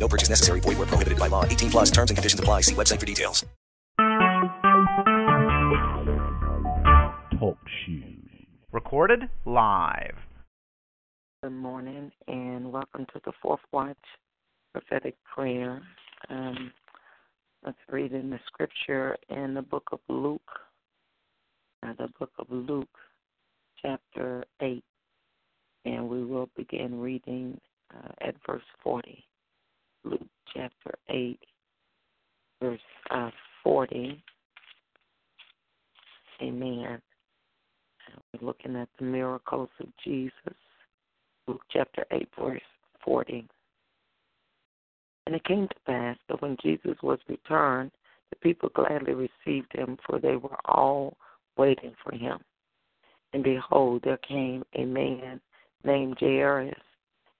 No purchase necessary. Void where prohibited by law. 18 plus terms and conditions apply. See website for details. Talk shoes. Recorded live. Good morning and welcome to the fourth watch prophetic prayer. Um, let's read in the scripture in the book of Luke, uh, the book of Luke, chapter 8, and we will begin reading uh, at verse 40. Luke chapter 8, verse uh, 40. Amen. We're looking at the miracles of Jesus. Luke chapter 8, verse 40. And it came to pass that when Jesus was returned, the people gladly received him, for they were all waiting for him. And behold, there came a man named Jairus,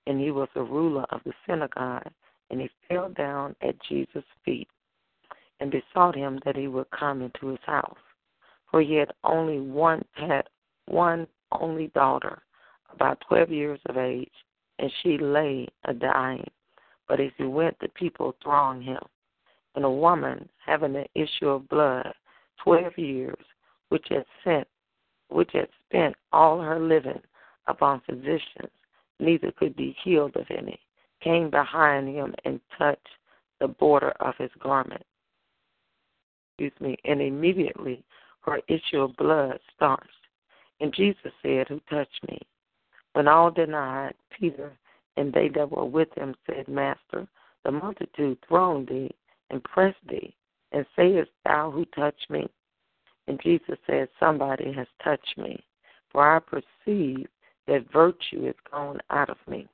and he was a ruler of the synagogue, and he fell down at Jesus' feet and besought him that he would come into his house. For he had only one had one only daughter, about twelve years of age, and she lay a dying. But as he went, the people thronged him. And a woman having an issue of blood twelve years, which had sent which had spent all her living upon physicians, neither could be healed of any, came behind him and touched the border of his garment. Excuse me, and immediately her issue of blood starts. And Jesus said, Who touched me? When all denied, Peter and they that were with him said, Master, the multitude throng thee and press thee, and sayest thou who touched me? And Jesus said, Somebody has touched me, for I perceive that virtue is gone out of me.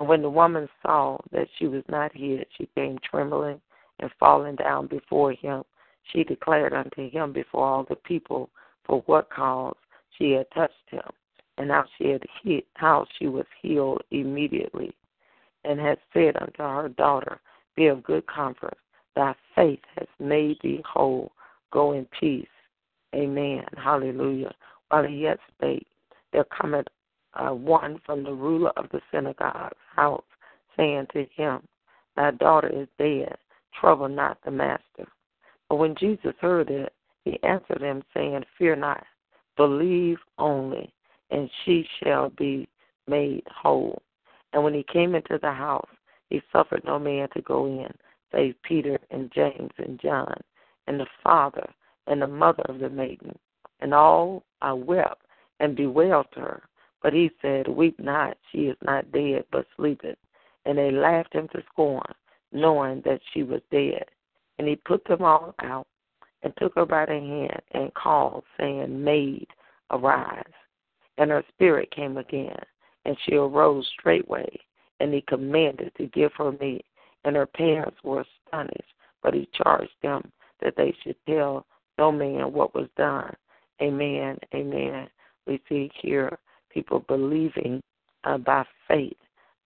And when the woman saw that she was not hid, she came trembling and falling down before him. She declared unto him before all the people for what cause she had touched him, and how she had hit, how she was healed immediately, and had said unto her daughter, Be of good comfort, thy faith has made thee whole. Go in peace. Amen. Hallelujah. While he yet spake, there cometh uh, one from the ruler of the synagogue's house, saying to him, Thy daughter is dead. Trouble not the master. But when Jesus heard it, he answered them, saying, Fear not, believe only, and she shall be made whole. And when he came into the house, he suffered no man to go in, save Peter and James and John, and the father and the mother of the maiden. And all I wept and bewailed her. But he said, Weep not, she is not dead, but sleepeth. And they laughed him to scorn, knowing that she was dead. And he put them all out and took her by the hand and called, saying, Maid, arise. And her spirit came again, and she arose straightway. And he commanded to give her meat. And her parents were astonished, but he charged them that they should tell no man what was done. Amen. Amen. We see here people believing uh, by faith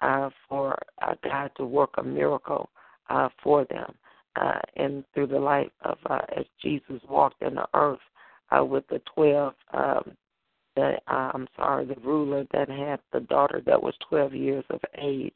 uh, for uh, God to work a miracle uh, for them. Uh, and through the life of uh, as Jesus walked in the earth uh, with the twelve, um, the uh, I'm sorry, the ruler that had the daughter that was twelve years of age,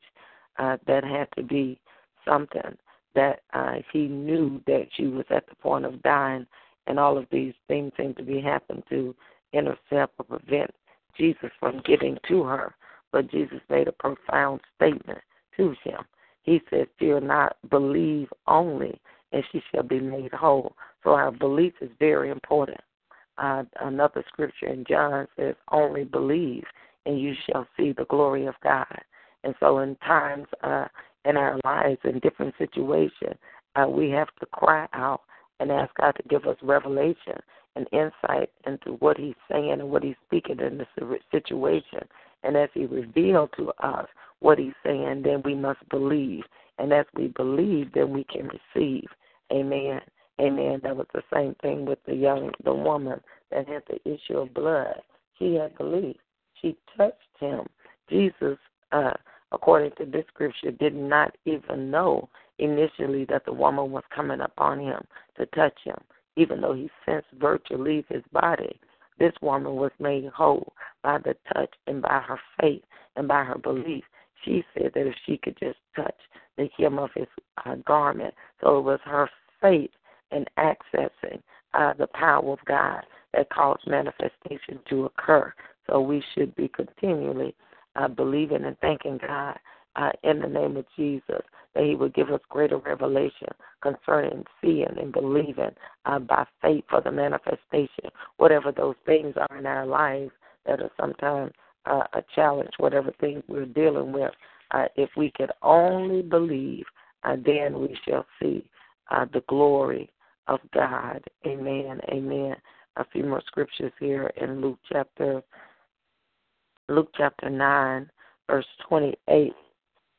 uh, that had to be something that uh, he knew that she was at the point of dying, and all of these things seemed to be happening to intercept or prevent Jesus from giving to her. But Jesus made a profound statement to him. He said, Fear not, believe only, and she shall be made whole. So our belief is very important. Uh, another scripture in John says, Only believe, and you shall see the glory of God. And so, in times uh, in our lives, in different situations, uh, we have to cry out and ask God to give us revelation and insight into what He's saying and what He's speaking in the situation. And as He revealed to us what He's saying, then we must believe. And as we believe, then we can receive. Amen. Amen. That was the same thing with the young the woman that had the issue of blood. She had belief. She touched him. Jesus, uh, according to this scripture, did not even know initially that the woman was coming upon him to touch him, even though he sensed virtue leave his body. This woman was made whole by the touch and by her faith and by her belief. She said that if she could just touch the hem of his uh, garment, so it was her faith in accessing uh, the power of God that caused manifestation to occur. So we should be continually uh, believing and thanking God uh, in the name of Jesus that He would give us greater revelation concerning seeing and believing uh, by faith for the manifestation, whatever those things are in our lives that are sometimes uh, a challenge, whatever things we're dealing with. Uh, if we could only believe, uh, then we shall see uh, the glory of God. Amen. Amen. A few more scriptures here in Luke chapter Luke chapter nine, verse twenty eight,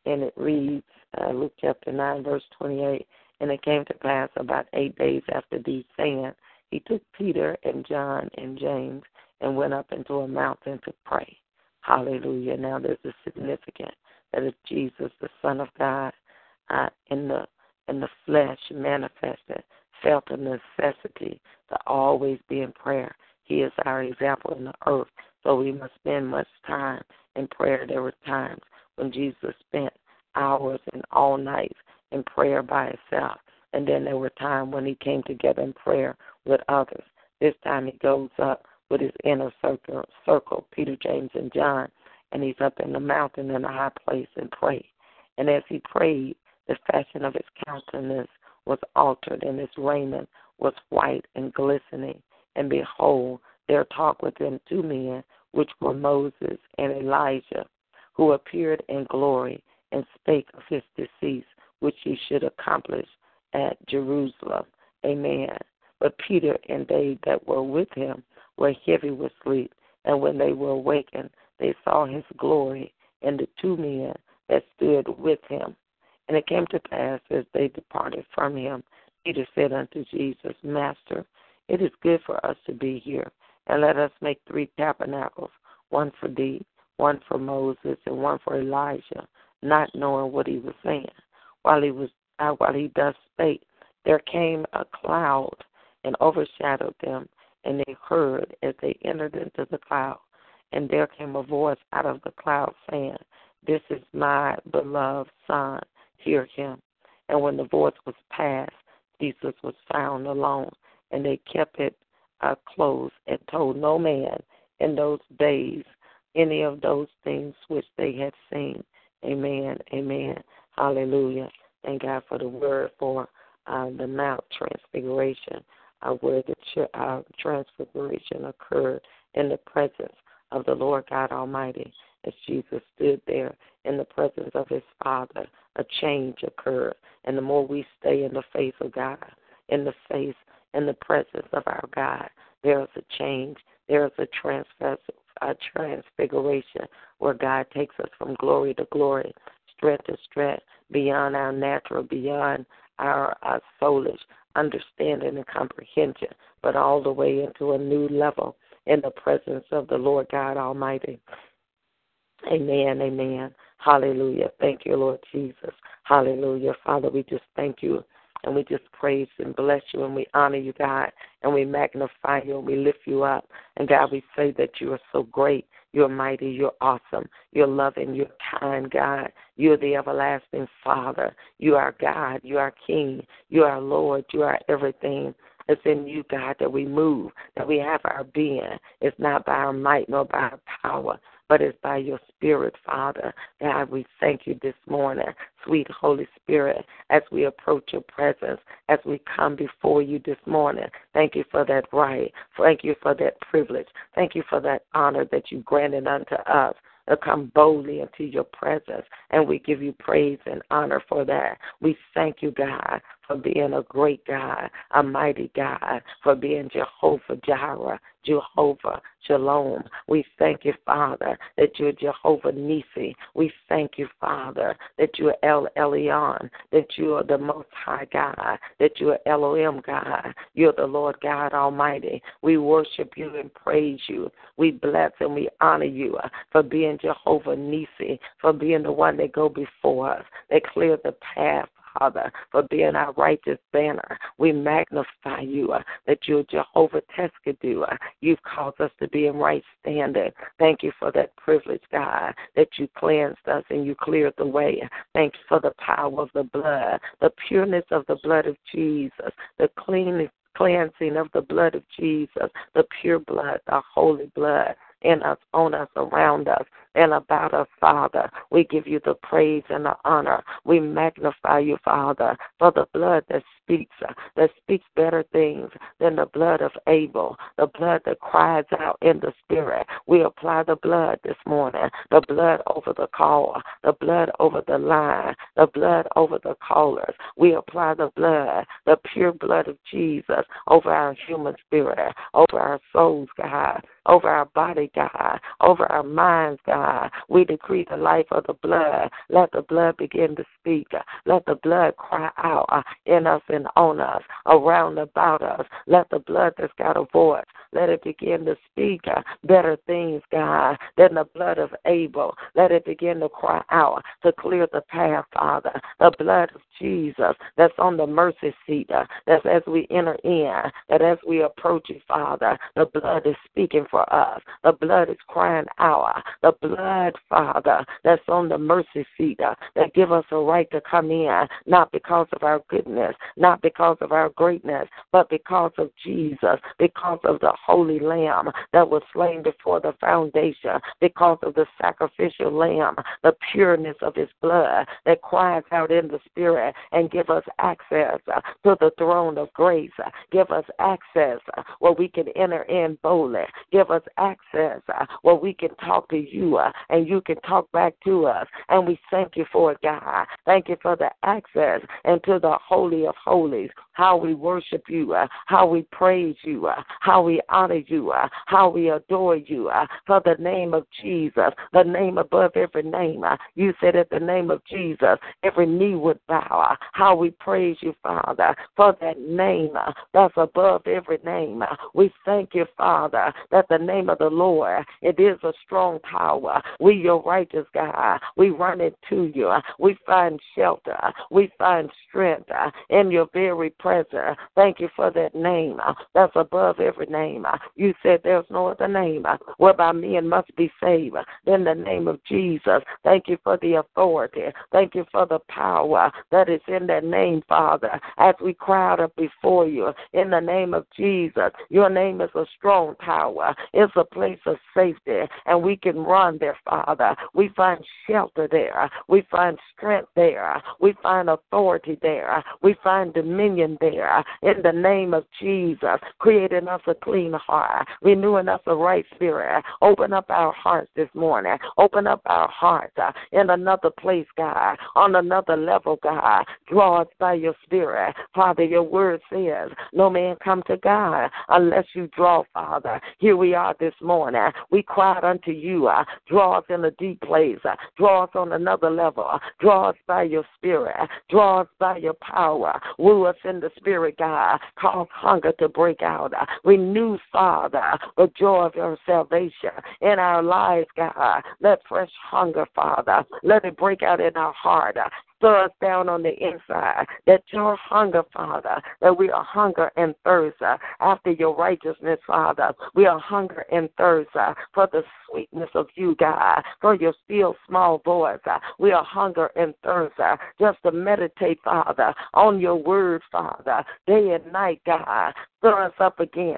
and it reads uh, Luke chapter nine, verse twenty eight. And it came to pass about eight days after these saying, he took Peter and John and James and went up into a mountain to pray. Hallelujah. Now there's a significance that if Jesus, the Son of God, uh, in the in the flesh manifested, felt a necessity to always be in prayer. He is our example in the earth, so we must spend much time in prayer. There were times when Jesus spent hours and all nights in prayer by himself, and then there were times when he came together in prayer with others. This time he goes up with his inner circle, circle Peter, James, and John, and he's up in the mountain in a high place and pray. And as he prayed, the fashion of his countenance was altered, and his raiment was white and glistening. And behold, there talked with him two men, which were Moses and Elijah, who appeared in glory and spake of his decease, which he should accomplish at Jerusalem. Amen. But Peter and they that were with him were heavy with sleep, and when they were awakened, they saw his glory and the two men that stood with him. And it came to pass as they departed from him, Peter said unto Jesus, Master, it is good for us to be here, and let us make three tabernacles, one for thee, one for Moses, and one for Elijah, not knowing what he was saying. While he was uh, while he thus spake, there came a cloud and overshadowed them, and they heard as they entered into the cloud. And there came a voice out of the cloud saying, This is my beloved Son, hear him. And when the voice was past, Jesus was found alone, and they kept it uh, closed and told no man in those days any of those things which they had seen. Amen. Amen. Hallelujah. Thank God for the word for uh, the Mount Transfiguration, uh, where the uh, transfiguration occurred in the presence of the Lord God Almighty as Jesus stood there in the presence of his Father, a change occurred. And the more we stay in the face of God, in the face in the presence of our God, there is a change. There is a transfer, a transfiguration where God takes us from glory to glory, strength to strength, beyond our natural, beyond our, our soulish understanding and comprehension, but all the way into a new level in the presence of the Lord God Almighty. Amen. Amen. Hallelujah. Thank you, Lord Jesus. Hallelujah. Father, we just thank you and we just praise and bless you and we honor you, God, and we magnify you and we lift you up. And God, we say that you are so great. You're mighty. You're awesome. You're loving. You're kind, God. You're the everlasting Father. You are God. You are King. You are Lord. You are everything. It's in you, God, that we move, that we have our being. It's not by our might nor by our power, but it's by your Spirit, Father. God, we thank you this morning, sweet Holy Spirit, as we approach your presence, as we come before you this morning. Thank you for that right. Thank you for that privilege. Thank you for that honor that you granted unto us to come boldly into your presence. And we give you praise and honor for that. We thank you, God, for being a great God, a mighty God, for being Jehovah Jireh, Jehovah Shalom. We thank you, Father, that you're Jehovah Nisi. We thank you, Father, that you're El Elyon, that you are the Most High God, that you are Elohim God. You're the Lord God Almighty. We worship you and praise you. We bless and we honor you uh, for being Jehovah Nisi, for being the one that go before us, that clear the path Father, for being our righteous banner. We magnify you uh, that you're Jehovah Tsidkenu. Uh, you've caused us to be in right standing. Thank you for that privilege, God, that you cleansed us and you cleared the way. Thank you for the power of the blood, the pureness of the blood of Jesus, the cleanness cleansing of the blood of Jesus, the pure blood, the holy blood in us, on us, around us, and about us, Father. We give you the praise and the honor. We magnify you, Father, for the blood that speaks, uh, that speaks better things than the blood of Abel, the blood that cries out in the spirit. We apply the blood this morning, the blood over the call, the blood over the line, the blood over the callers. We apply the blood, the pure blood of Jesus over our human spirit, over our souls, God, over our body, God, over our minds, God. We decree the life of the blood. Let the blood begin to speak. Let the blood cry out uh, in us and on us, around about us. Let the blood that's got a voice, let it begin to speak uh, better things, God, than the blood of Abel. Let it begin to cry out to clear the path, Father. The blood of Jesus that's on the mercy seat, uh, that's as we enter in, that as we approach you, Father, the blood is speaking for us. The blood is crying out. The blood, Father, that's on the mercy seat uh, that give us a right to come in, not because of our goodness, not because of our greatness, but because of Jesus, because of the holy lamb that was slain before the foundation, because of the sacrificial lamb, the pureness of his blood that cries out in the spirit and give us access uh, to the throne of grace. Uh, give us access uh, where we can enter in boldly. Give us access uh, where we can talk to you uh, and you can talk back to us. And we thank you for it, God. Thank you for the access into the Holy of Holies, how we worship you, uh, how we praise you, how we honor you, how we adore you, for the name of Jesus, the name above every name. You said at the name of Jesus, every knee would bow. How we praise you, Father, for that name that's above every name. We thank you, Father, that the name of the Lord, it is a strong power. We, your righteous God, we run into you. We find shelter. We find strength in your very presence. Thank you for that name that's above every name. You said there's no other name whereby men must be saved than the name of Jesus. Thank you for the authority. Thank you for the power that is in that name, Father, as we crowd up before you in the name of Jesus. Your name is a strong tower. It's a place of safety, and we can run there, Father. We find shelter there. We find strength there. We find authority there. We find dominion there. In the name of Jesus, creating us a clean heart, renewing us a right spirit. Open up our hearts this morning. Open up our hearts uh, in another place, God, on another level, God. Draw us by your spirit. Father, your word says, no man come to God unless you draw, Father. Here we are this morning. We cried unto you. Uh, draw us in a deep place. Uh, draw us on another level. Uh, draw us by your spirit. Uh, draw us by your power. Woo us in the spirit, God. Cause hunger to break out. Uh, renew, Father, the joy of your salvation in our lives, God. Let fresh hunger, Father, let it break out in our heart. Stir us down on the inside. That your hunger, Father, that we are hunger and thirst uh, after your righteousness, Father. We are hunger and thirst uh, for the sweetness of you, God, for your still small voice. Uh, we are hunger and thirst just to meditate, Father, on your word, Father, day and night, God. Stir us up again.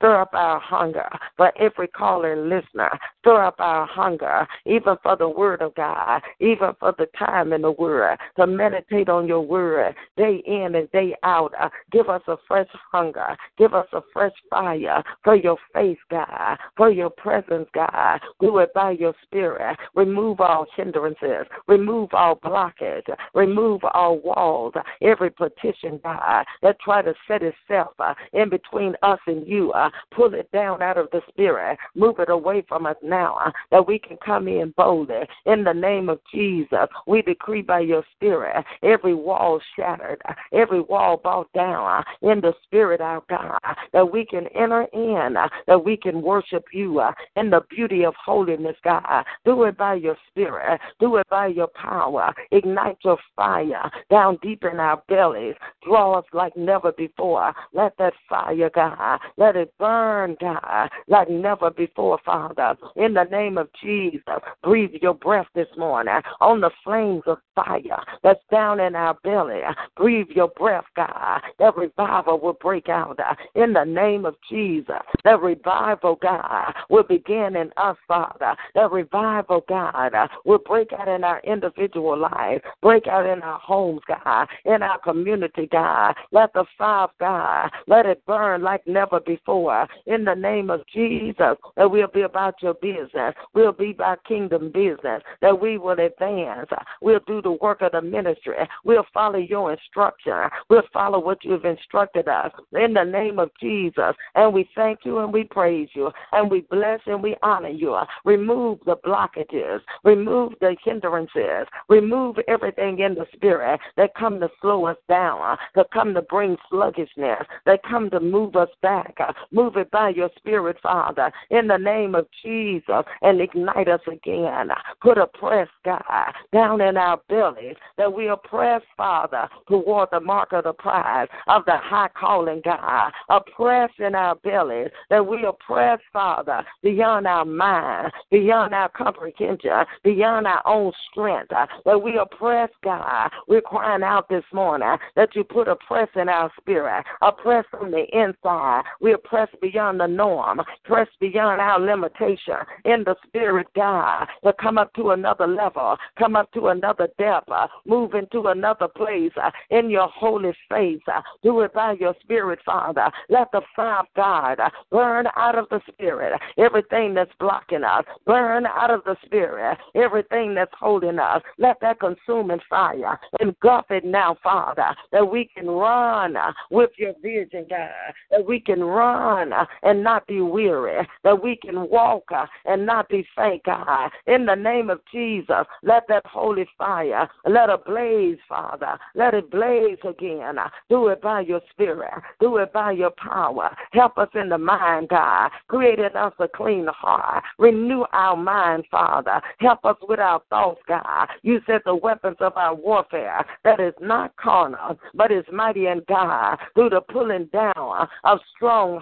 Stir up our hunger for every caller and listener. Stir up our hunger, even for the word of God, even for the time in the word, to meditate on your word day in and day out. Uh, give us a fresh hunger. Give us a fresh fire for your face, God, for your presence, God. Do it by your spirit. Remove all hindrances. Remove all blockage. Remove all walls. Every petition, God, that try to set itself uh, in between us and you. Pull it down out of the spirit. Move it away from us now uh, that we can come in boldly. In the name of Jesus, we decree by your spirit every wall shattered, uh, every wall brought down uh, in the spirit, our God, that we can enter in, that we can worship you in the beauty of holiness, God. Do it by your spirit. Do it by your power. Ignite your fire down deep in our bellies. Draw us like never before. Let that fire, God, let it burn, God, uh, like never before, Father. In the name of Jesus, breathe your breath this morning on the flames of fire that's down in our belly. Breathe your breath, God. That revival will break out uh, in the name of Jesus. That revival, God, will begin in us, Father. That revival, God, uh, will break out in our individual lives, break out in our homes, God, in our community, God. Let the fire, God, let it burn like never before. In the name of Jesus, that we'll be about your business. We'll be by kingdom business. That we will advance. We'll do the work of the ministry. We'll follow your instruction. We'll follow what you've instructed us. In the name of Jesus. And we thank you and we praise you. And we bless and we honor you. Remove the blockages. Remove the hindrances. Remove everything in the spirit that come to slow us down, that come to bring sluggishness, that come to move us back. Move it by your spirit, Father, in the name of Jesus, and ignite us again. Put a press, God, down in our bellies that we are pressed, Father, toward the mark of the prize of the high calling, God. A press in our bellies that we are pressed, Father, beyond our mind, beyond our comprehension, beyond our own strength. That we are pressed, God. We're crying out this morning that you put a press in our spirit, a press from the inside. We are pressed beyond the norm, pressed beyond our limitation in the spirit, God, to come up to another level, come up to another depth, uh, move into another place uh, in your holy face. Uh, do it by your spirit, Father. Let the fire of God burn out of the spirit everything that's blocking us, burn out of the spirit everything that's holding us. Let that consuming fire engulf it now, Father, that we can run with your vision, God, that we can run uh, and not be weary, that we can walk uh, and not be faint, God. In the name of Jesus, let that holy fire, let it blaze, Father. Let it blaze again. Do it by your spirit. Do it by your power. Help us in the mind, God. Create in us a clean heart. Renew our mind, Father. Help us with our thoughts, God. You said the weapons of our warfare that is not carnal, but is mighty in God through the pulling down of strongholds,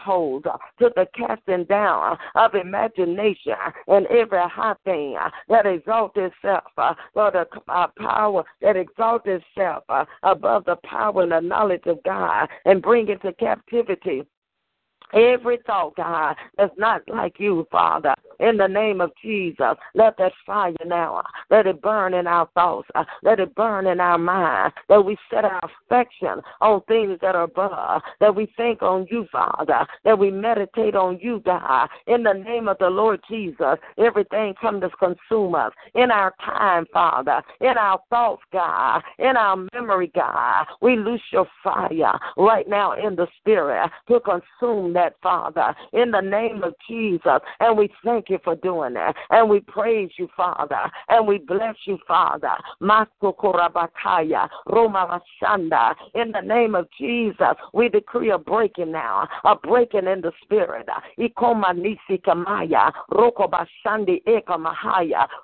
to the casting down of imagination and every high thing that exalts itself uh, for the uh, power that exalts itself uh, above the power and the knowledge of God and bring into captivity. Every thought, God, that's not like you, Father, in the name of Jesus, let that fire now, let it burn in our thoughts, let it burn in our minds, that we set our affection on things that are above, that we think on you, Father, that we meditate on you, God, in the name of the Lord Jesus. Everything come to consume us in our time, Father, in our thoughts, God, in our memory, God. We loose your fire right now in the spirit to consume that, Father, in the name of Jesus. And we thank you for doing that. And we praise you, Father. And we bless you, Father. Roma In the name of Jesus, we decree a breaking now, a breaking in the spirit. Ikoma nisi kamaya, roko bashandi eka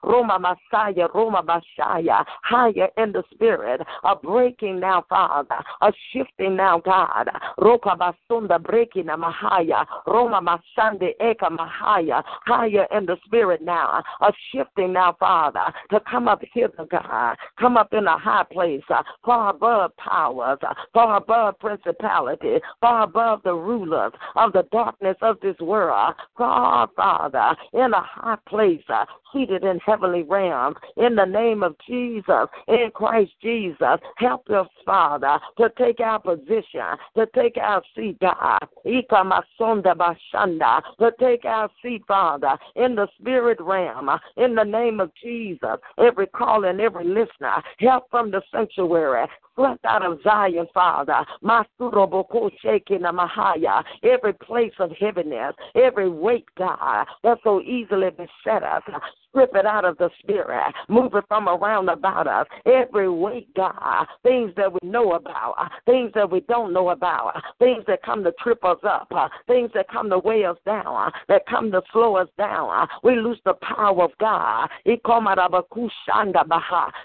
Roma Masaya, Roma Bashaya, higher in the spirit, a breaking now, Father, a shifting now, God. Roka basunda breaking mahaya, Roma Masande eka mahaya, higher fire in the spirit now, a shifting now, Father, to come up here, God, come up in a high place, uh, far above powers, uh, far above principality, far above the rulers of the darkness of this world, far, Father, in a high place, uh, seated in heavenly realms, in the name of Jesus, in Christ Jesus, help us, Father, to take our position, to take our seat, God, to take our seat, Father, in the spirit realm, in the name of Jesus, every caller and every listener, help from the sanctuary, Blessed out of Zion, Father. Every place of heaviness, every weight, God, that so easily beset us. Strip it out of the spirit. Move it from around about us. Every weight, God. Things that we know about. Things that we don't know about. Things that come to trip us up. Things that come to weigh us down. That come to slow us down. We lose the power of God.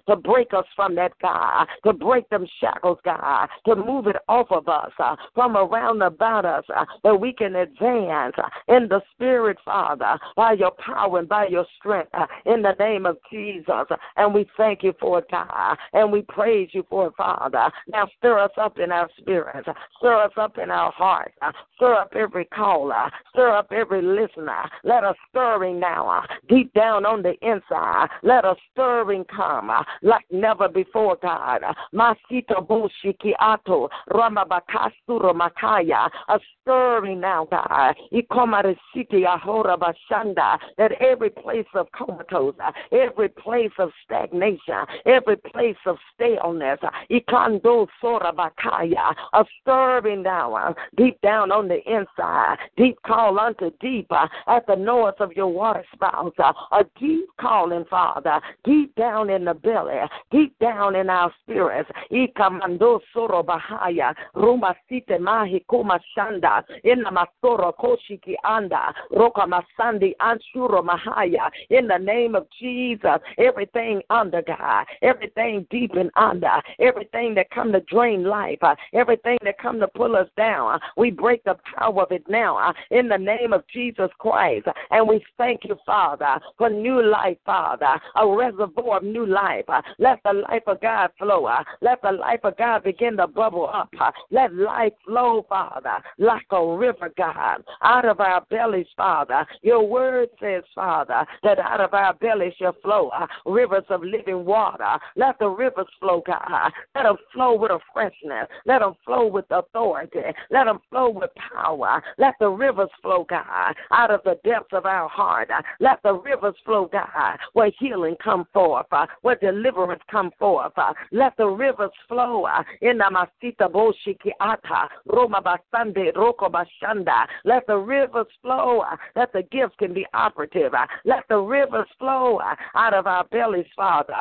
To break us from that, God. To break them shackles, God. To move it off of us. From around about us. That we can advance in the spirit, Father. By your power and by your strength Uh, in the name of Jesus. And we thank you for it, God. And we praise you for it, Father. Now stir us up in our spirits. Stir us up in our hearts. Stir up every caller. Stir up every listener. Let us stirring now, uh, deep down on the inside. Let us stirring come uh, like never before, God. Masita bushiki ato ramabakasuro makaya. A stirring now, God. Ikoma rishiti ahora bashanda. That every place of comatose, uh, every place of stagnation, every place of staleness. Uh, ikando sorabakaya, a stirring down, uh, deep down on the inside, deep call unto deep at the north of your water spouts, a deep calling, Father, deep down in the belly, deep down in our spirits. Ikamando sorobahaya, rumasite mahi kuma shanda, ina masoro koshiki anda, roka masandi anshuro mahaya, in the name of Jesus. Everything under God, everything deep and under, everything that come to drain life, uh, everything that come to pull us down, uh, we break the power of it now uh, in the name of Jesus Christ. And we thank you, Father, for new life, Father, a reservoir of new life. Let the life of God flow. Let the life of God begin to bubble up. Let life flow, Father, like a river, God, out of our bellies, Father. Your word says, Father, that out of our belly shall flow uh, rivers of living water. Let the rivers flow, God. Let them flow with a freshness. Let them flow with authority. Let them flow with power. Let the rivers flow, God, out of the depths of our heart. Let the rivers flow, God, where healing come forth, uh, where deliverance come forth. Uh, let the rivers flow uh, in the Masita Roma Basande, Roko. Let the rivers flow that the gifts can be operative. Let the rivers flow out of our bellies, Father.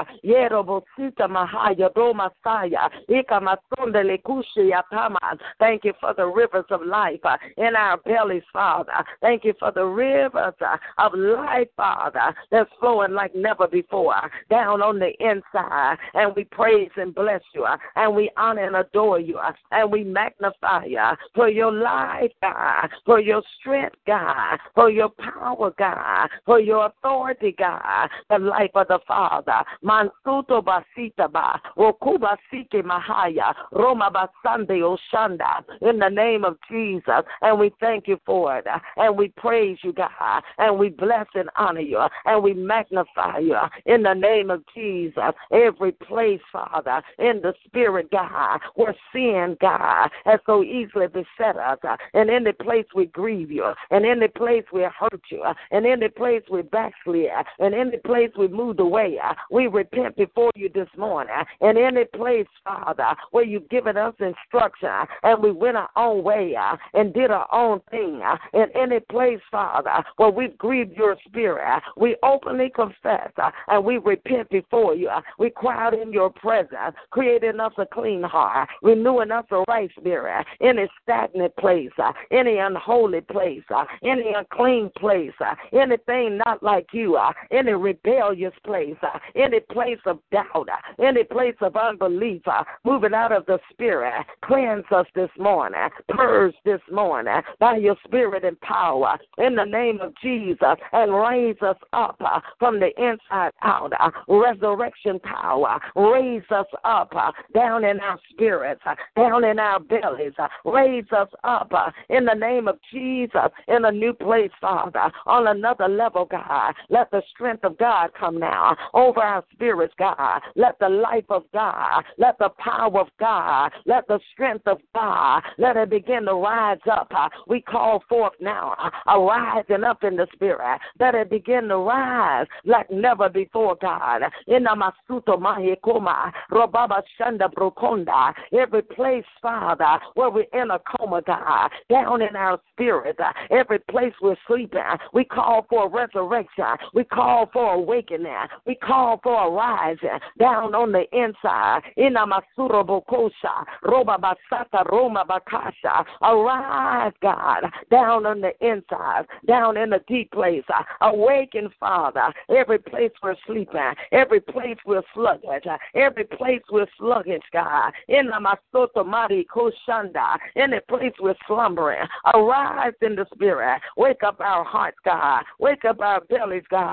Thank you for the rivers of life uh, in our bellies, Father. Thank you for the rivers uh, of life, Father, that's flowing like never before down on the inside. And we praise and bless you, uh, and we honor and adore you, and we magnify you for your life, God, for your strength, God, for your power, God, for your authority, God, the life of the Father. Mansuto basita ba, Rokuba sike mahaya, Roma basande oshanda, in the name of Jesus. And we thank you for it. And we praise you, God. And we bless and honor you. And we magnify you in the name of Jesus. Every place, Father, in the Spirit, God, where sin, God, has so easily beset us. And in the place we grieve you. And in the place we hurt you. And in the place we backslid. Uh, and in the place we moved away. Uh, we repent before you this morning. Uh, and any place, Father, where you've given us instruction and we went our own way and did our own thing. In any place, Father, where we've grieved your spirit, we openly confess and we repent before you. We cry out in your presence, creating us a clean heart, renewing us a right spirit. Any stagnant place, any unholy place, any unclean place, anything not like you, uh, any rebellious place, uh, any place of doubt, uh, any place of unbelief, uh, moving out of the spirit. Cleanse us this morning, purge this morning by your spirit and power in the name of Jesus and raise us up uh, from the inside out. Uh, resurrection power, raise us up uh, down in our spirits, uh, down in our bellies, uh, raise us up uh, in the name of Jesus in a new place, Father, on another level, God. Let the strength of God come now over our spirits, God. Let the life of God, let the power of God, let the strength of God, let it begin to rise up. Uh, we call forth now uh, a rising up in the spirit. Let it begin to rise like never before, God. In Masuto Mahikoma, Robaba Shanda Brokonda, every place, Father, where we're in a coma, God, down in our spirit, uh, every place we're sleeping, we call for resurrection. We call for awakening. We call for a rising down on the inside. In Masuro Bokosha, Roba Basata Roma Bakasha. Arise, God, down on the inside, down in the deep place. Awaken, Father, every place we're sleeping, every place we're sluggish, every place we're sluggish, God. In the Masoto Mari Koshanda, any place we're slumbering. Arise in the spirit. Wake up our hearts, God. Wake up our bellies, God.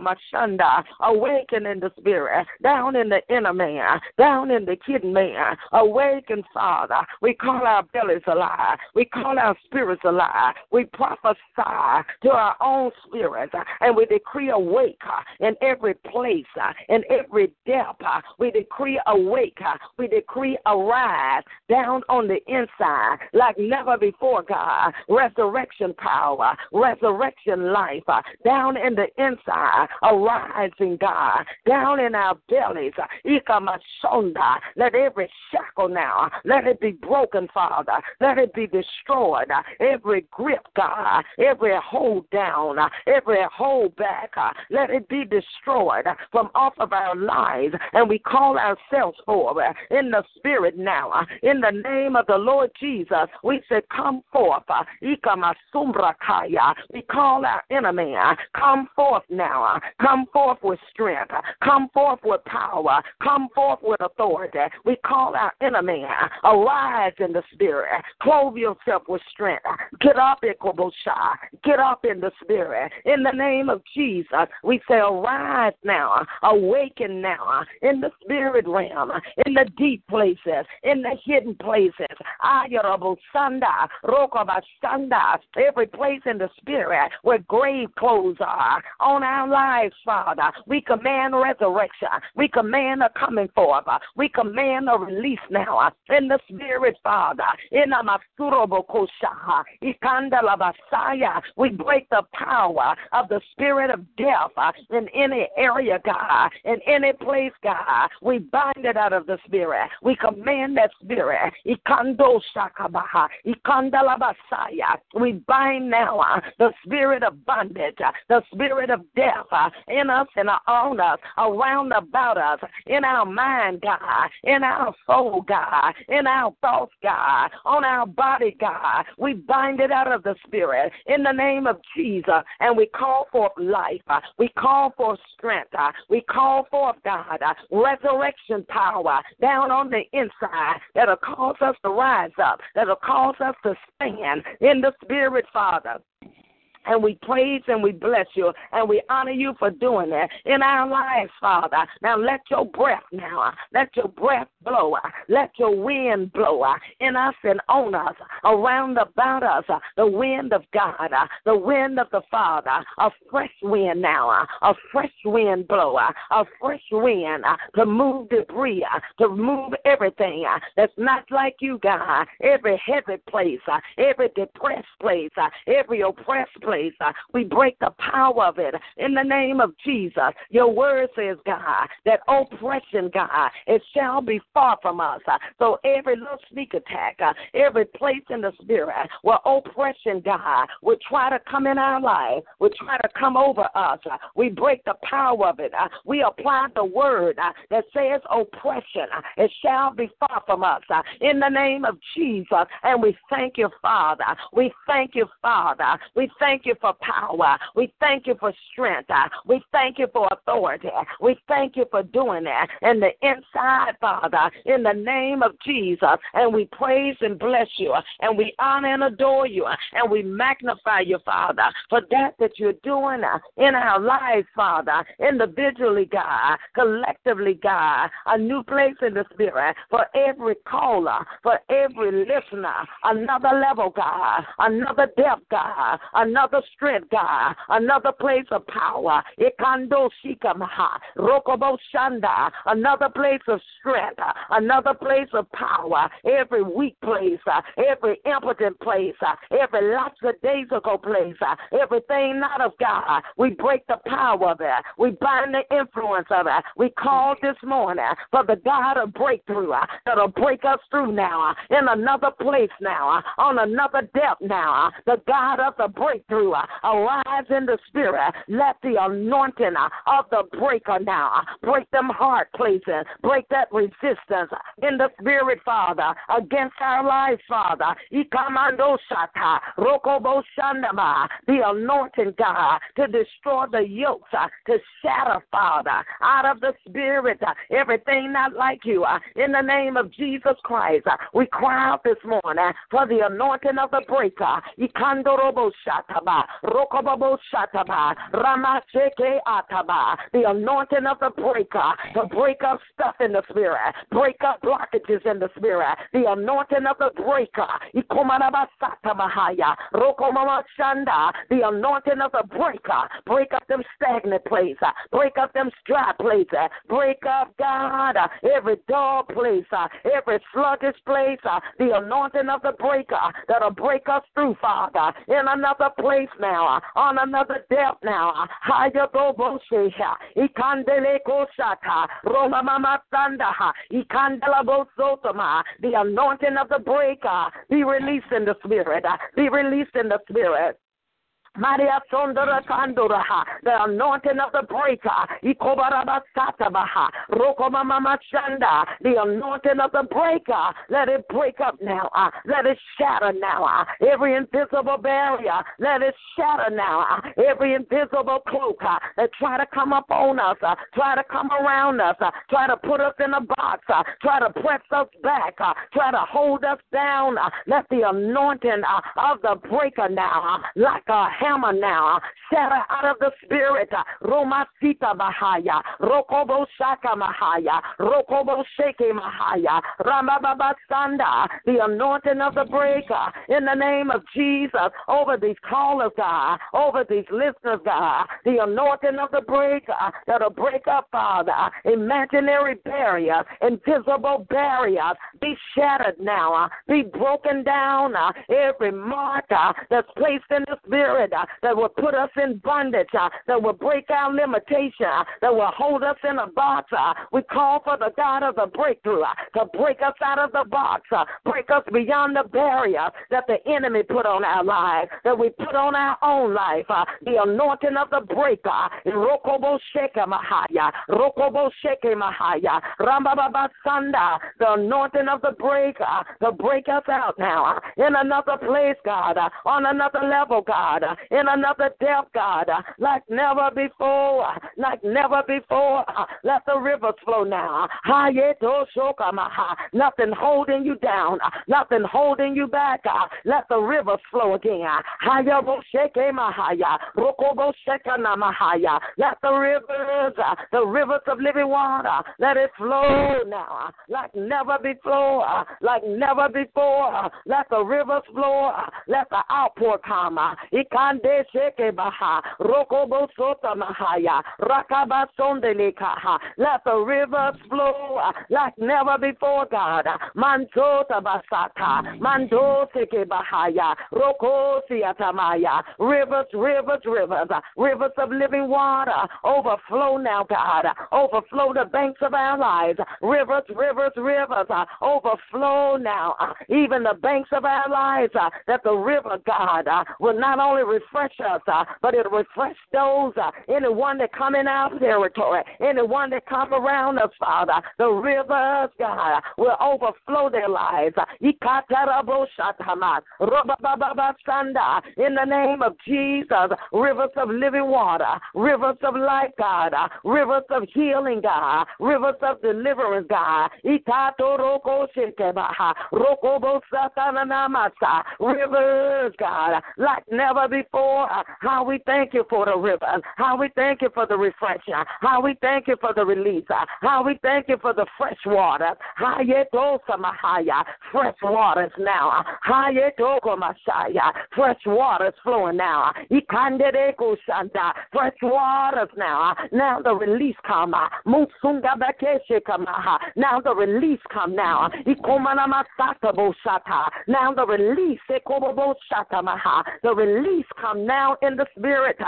Mashanda. Awaken in the spirit. Down in the inner man. Down in the hidden man. Awaken, Father. We call our bellies alive. We call our spirits alive. We prophesy to our own spirits uh, and we decree awake uh, in every place, uh, in every depth. We decree awake. We decree arise down on the inside like never before, God. Resurrection power, resurrection life Uh, down in the inside, arising, God, down in our bellies. Uh, let every shackle now, let it be broken, Father. Let it be destroyed. Uh, every grip, God, every hold down, every hold back, let it be destroyed from off of our lives. And we call ourselves forward in the spirit now. In the name of the Lord Jesus, we say, Come forth. We call our enemy. Uh, come forth now. Uh, come forth with strength. Uh, come forth with power. Come forth with authority. We call our enemy. Arise in the spirit. Clothe yourself with strength. Get up, Ikobosha. Get up in the spirit. In the name of Jesus, we say, Arise now. Awaken now. In the spirit realm. In the deep places. In the hidden places. Ayarabosanda. Rokabashanda. Every place in the spirit where grave clothes are on our lives, Father. We command resurrection. We command a coming forth. We command a release now in the spirit, Father. In Amasurobokosha. Ikandalabasaya. We break the power of the spirit of death in any area, God. In any place, God. We bind it out of the spirit. We command that spirit. Ikandalabasaya. We bind now the spirit of bondage, uh, the spirit of death uh, in us and on us, around about us, in our mind, God, in our soul, God, in our thoughts, God, on our body, God. We bind it out of the spirit in the name of Jesus and we call forth life. We call forth strength. We call forth, God, resurrection power down on the inside that'll cause us to rise up, that'll cause us to stand in the spirit, Father. And we praise and we bless you and we honor you for doing that in our lives, Father. Now let your breath now, let your breath blow, let your wind blow in us and on us, around about us, the wind of God, the wind of the Father, a fresh wind now, a fresh wind blow, a fresh wind to move debris, to move everything that's not like you, God, every heavy place, every depressed place, every oppressed place place. Uh, we break the power of it in the name of Jesus. Your word says, God, that oppression, God, it shall be far from us. Uh, so every little sneak attack, uh, every place in the spirit where oppression, God, would try to come in our life, would try to come over us, we break the power of it. We apply the word that says oppression, it shall be far from us in the name of Jesus. And we thank you, Father. We thank you, Father. We thank thank you for power. We thank you for strength. Uh, we thank you for authority. We thank you for doing that in the inside, Father, in the name of Jesus. And we praise and bless you, and we honor and adore you, and we magnify you, Father, for that that you're doing uh, in our lives, Father, individually, God, collectively, God, a new place in the Spirit for every caller, for every listener, another level, God, another depth, God, another strength, God, another place of power. Ikando shikamaha, rokobo shanda, another place of strength, another place of power. Every weak place, every impotent place, every ago place, everything not of God. We break the power of it. We bind the influence of it. We call this morning for the God of breakthrough that'll break us through now in another place now, on another depth now. The God of the breakthrough Uh, arise in the spirit. Let the anointing uh, of the breaker now uh, break them hard places, break that resistance in the spirit, Father, against our lives, Father. Ikamando shata, rokobo shandaba, the anointing God to destroy the yokes, to shatter, Father, out of the spirit everything not like you. In the name of Jesus Christ, we cry out this morning for the anointing of the breaker. Ikandorobo shataba, rokobobo shataba, ataba, the anointing of the breaker to break up stuff in the spirit, break up blockages in the spirit, the anointing of the breaker. Ikomanaba satamahaya, rokomama shanda, the anointing of the breaker, break up them stagnant places, break up them dry places, break up, God, every dull place, every sluggish place, the anointing of the breaker that'll break us through, Father, in another place now, on another depth now. Haya go ikandele koshata, roma mama sanda, ikandela bosotoma, the anointing of the breaker. Be released in the spirit, be released in the spirit. Maria the anointing of the breaker, the anointing of the breaker, let it break up now, uh, let it shatter now, uh, every invisible barrier, let it shatter now, uh, every invisible cloak uh, that try to come up on us, uh, try to come around us, uh, try to put us in a box, try to press us back, try to hold us down, let the anointing of the breaker now, like a hammer now. Uh, Shatter out of the spirit. Uh, Roma Sita Mahaya. Rokobo Shaka Mahaya. Rokobo Sheke Mahaya. Ramababa Sanda. The anointing of the breaker. In the name of Jesus. Over these callers, God. Over these listeners, God. The anointing of the breaker. That'll break up, Father. Imaginary barriers. Invisible barriers. Be shattered now. Uh, be broken down. Every marker that's placed in the spirit uh, that will put us in bondage, uh, that will break our limitation, uh, that will hold us in a box. Uh, we call for the God of the breakthrough uh, to break us out of the box, uh, break us beyond the barrier that the enemy put on our lives, that we put on our own life. Uh, the anointing of the breaker, Rokobo Sheke Mahaya, Rokobo Sheke Mahaya, Rambaba Sanda, the anointing of the breaker to break us out now uh, in another place, God, uh, on another level, God, uh, in another depth, God, uh, like never before, uh, like never before. Uh, let the rivers flow now. Nothing holding you down, uh, nothing holding you back. Uh, let the rivers flow again. Let the rivers, uh, the rivers of living water, let it flow now, like never before, like never before. Let the rivers flow, let the outpour come. Kande sheke baha. Rokobo sota mahaya. Rakaba sondelekaha. Let the rivers flow uh, like never before, God. Mantota basata. Mando seke bahaya. Roko siatamaya. Rivers, rivers, rivers. Uh, rivers of living water. Overflow now, God. Overflow the banks of our lives. Rivers, rivers, rivers. Uh, overflow now. Even the banks of our lives. That the river, God, will not only refresh us, uh, but it'll refresh those, uh, anyone that come in our territory, anyone that come around us, Father. The rivers, God, will overflow their lives. In the name of Jesus, rivers of living water, rivers of life, God, rivers of healing, God, rivers of deliverance, God. Rivers, God, like never before. Uh, how we thank you for the river, uh, How we thank you for the refreshing. Uh, how we thank you for the release. How we thank you for the fresh water. Fresh waters now. Fresh waters flowing now. Fresh waters now. Now the release come. Now the release come now. Now the release. The release come now in the spirit.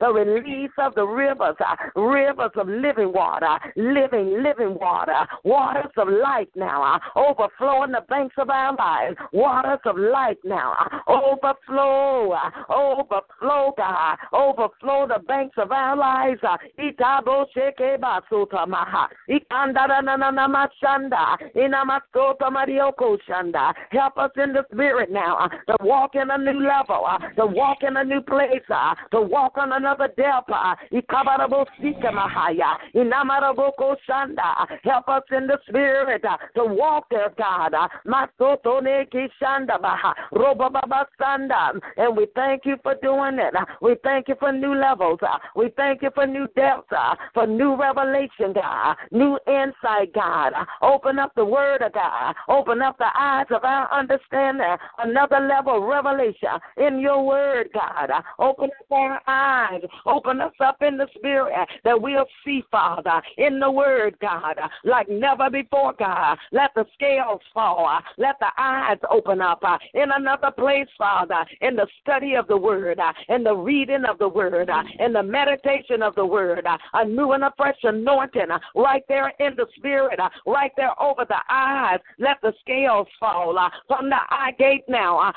The release of the rivers, uh, rivers of living water, living, living water, waters of life now, uh, overflowing the banks of our lives, waters of life now, uh, overflow, overflow, God, overflow the banks of our lives. Help us in the spirit now to walk in a new level, uh, to walk in a new place, uh, to walk on another depth. Uh, Shanda. Help us in the spirit to walk there, God. Sanda. And we thank you for doing it. We thank you for new levels. We thank you for new depths, for new revelation, God, new insight, God. Open up the word of God. Open up the eyes of our understanding. Another level of revelation in your word, God. Open up our eyes. Open us up in the spirit that we'll see, Father, in the word, God, like never before, God. Let the scales fall. Let the eyes open up uh, in another place, Father, in the study of the word, uh, in the reading of the word, uh, in the meditation of the word, a new and a fresh anointing right there in the spirit, right there over the eyes. Let the scales fall from the eye gate now.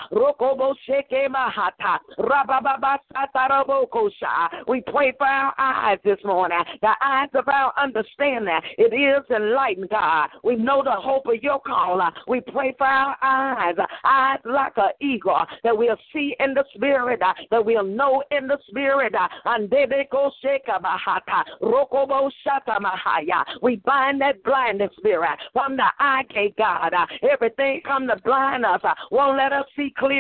We pray for our eyes this morning, the eyes of our understanding. It is enlightened, God. We know the hope of your call. We pray for our eyes, eyes like an eagle, that we'll see in the spirit, that we'll know in the spirit. And we bind that blindness spirit from the eye gate, God. Everything come to blind us, won't let us see clearly,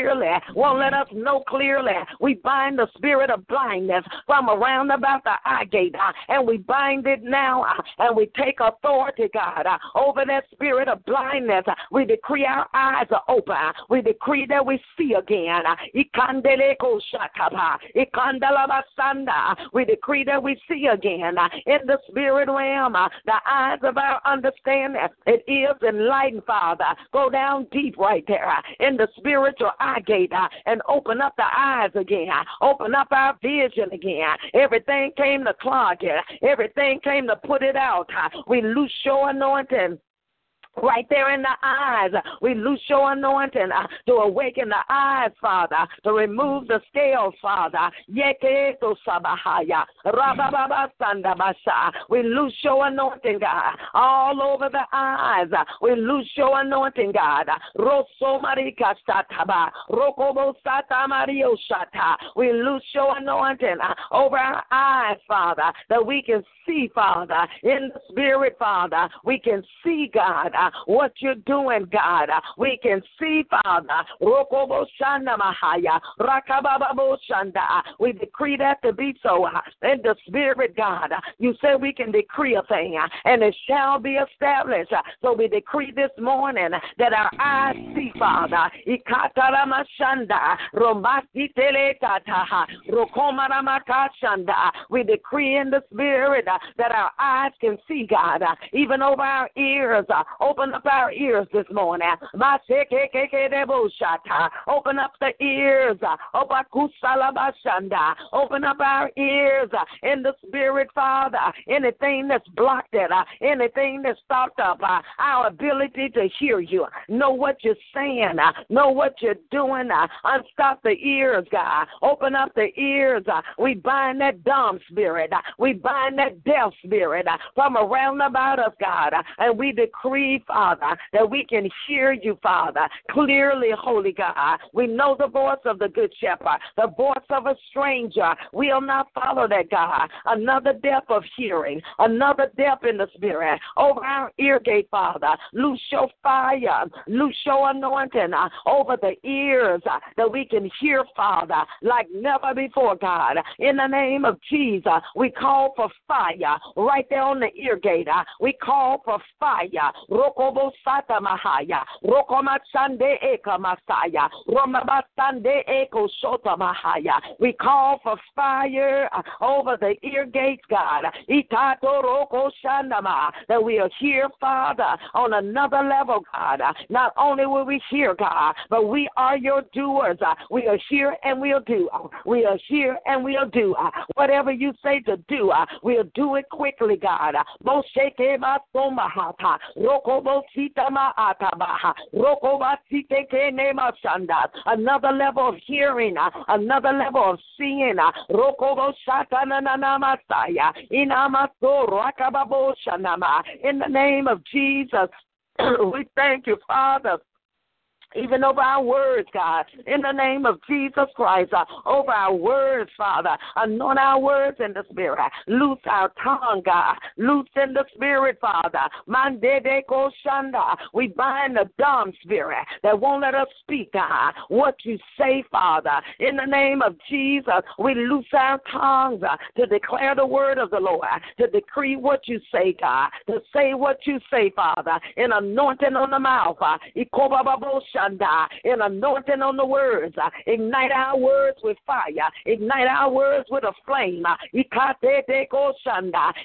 won't let us know clearly. We bind the spirit of blindness from around about the eye gate, uh, and we bind it now, uh, and we take authority, God, uh, over that spirit of blindness. We decree our eyes are open. We decree that we see again. We decree that we see again in the spirit realm, the eyes of our understanding. It is enlightened, Father. Go down deep right there in the spiritual eye gate uh, and open up the eyes again. Uh, open up our vision again. Everything came to clog it. Everything came to put it out. Uh, we loose your anointing right there in the eyes. We loose your anointing uh, to awaken the eyes, Father, to remove the scales, Father. We loose your anointing, God, all over the eyes. We loose your anointing, God. We loose your anointing uh, over our eyes, Father, that we can see, Father, in the spirit, Father. We can see, God, uh, what you're doing, God. Uh, we can see, Father. Uh, we decree that to be so uh, in the spirit, God. Uh, you said we can decree a thing uh, and it shall be established. So we decree this morning that our eyes see, Father. We decree in the spirit that our eyes can see, God, even over our ears, Open up our ears this morning. Open up the ears. Open up our ears in the spirit, Father. Anything that's blocked it, anything that's stopped up, our ability to hear you, know what you're saying, know what you're doing. Unstop the ears, God. Open up the ears. We bind that dumb spirit. We bind that deaf spirit from around about us, God. And we decree, Father, that we can hear you, Father, clearly, Holy God. We know the voice of the Good Shepherd, the voice of a stranger. We'll not follow that, God. Another depth of hearing, another depth in the spirit. Over our ear gate, Father. Loose your fire, loose your anointing uh, over the ears uh, that we can hear, Father, like never before, God. In the name of Jesus, we call for fire right there on the ear gate. Uh, we call for fire. Rokobo Sata Mahaya. Eka Masaya. Romabasande Eko Shota Mahaya. We call for fire uh, over the ear gates, God. Itato Roko Shandama. That we are here, Father, on another level, God. Not only will we hear, God, but we are your doers. Uh, we are here and we'll do. Uh, we are here and we'll do. Uh, whatever you say to do, we'll do it quickly, God. Another level of hearing, uh, another level of seeing. Uh, In the name of Jesus, we thank you, Father even over our words, God, in the name of Jesus Christ, uh, over our words, Father. Anoint our words in the Spirit. Loose our tongue, God. Loose in the Spirit, Father. We bind the dumb spirit that won't let us speak, God, what you say, Father. In the name of Jesus, we loose our tongues uh, to declare the word of the Lord, to decree what you say, God, to say what you say, Father, in anointing on the mouth. Uh, in anointing on the words. Uh, ignite our words with fire. Ignite our words with a flame. Uh,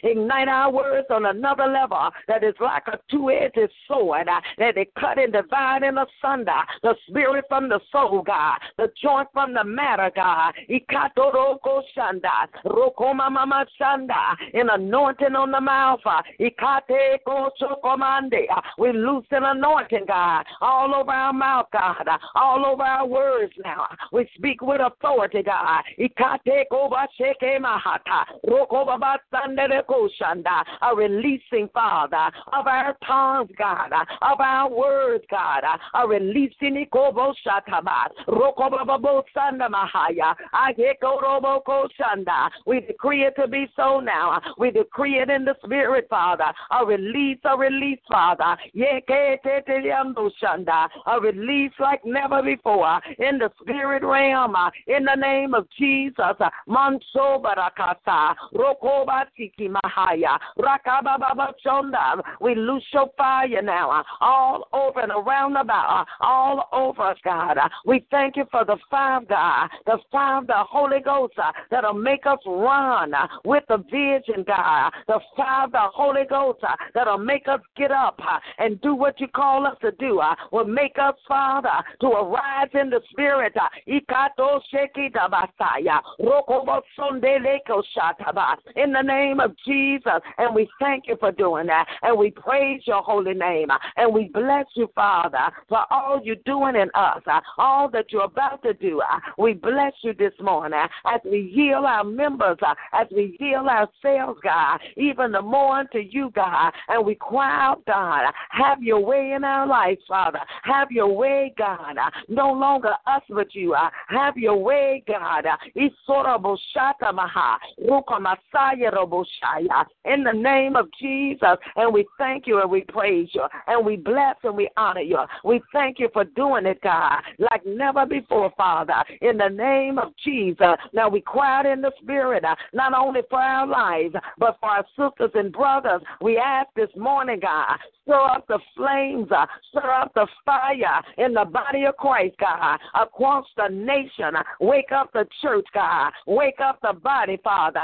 ignite our words on another level that is like a two-edged sword uh, that they cut and divide and asunder the spirit from the soul, God, the joint from the matter, God. In anointing on the mouth. We loose an anointing, God, all over our mouth mouth, God, uh, all over our words now. We speak with authority, God. A releasing, Father, of our tongues, God, uh, of our words, God, uh, a releasing we decree it to be so now. We decree it in the spirit, Father. A release, a release, Father. A release release like never before in the spirit realm uh, in the name of Jesus. Uh, Manso barakasa, rokoba tiki mahaya, rakababa chonda. We loose your fire now uh, all over and around about, uh, all over God. Uh, we thank you for the five, God, the five, the Holy Ghost uh, that'll make us run with the vision, God. The five, the Holy Ghost that'll make us get up and do what you call us to do. Will make us Father, to arise in the spirit. In the name of Jesus. And we thank you for doing that. And we praise your holy name. And we bless you, Father, for all you're doing in us, all that you're about to do. We bless you this morning as we heal our members, as we heal ourselves, God, even the more unto you, God. And we cry out, God, have your way in our life, Father. Have your way, God. Uh, no longer us, but you. Uh, have your way, God. Uh, in the name of Jesus. And we thank you and we praise you. And we bless and we honor you. We thank you for doing it, God, like never before, Father. In the name of Jesus. Now we cry out in the spirit, not only for our lives, but for our sisters and brothers. We ask this morning, God, stir up the flames, stir up the fire In the body of Christ, God, across the nation. Wake up the church, God. Wake up the body, Father.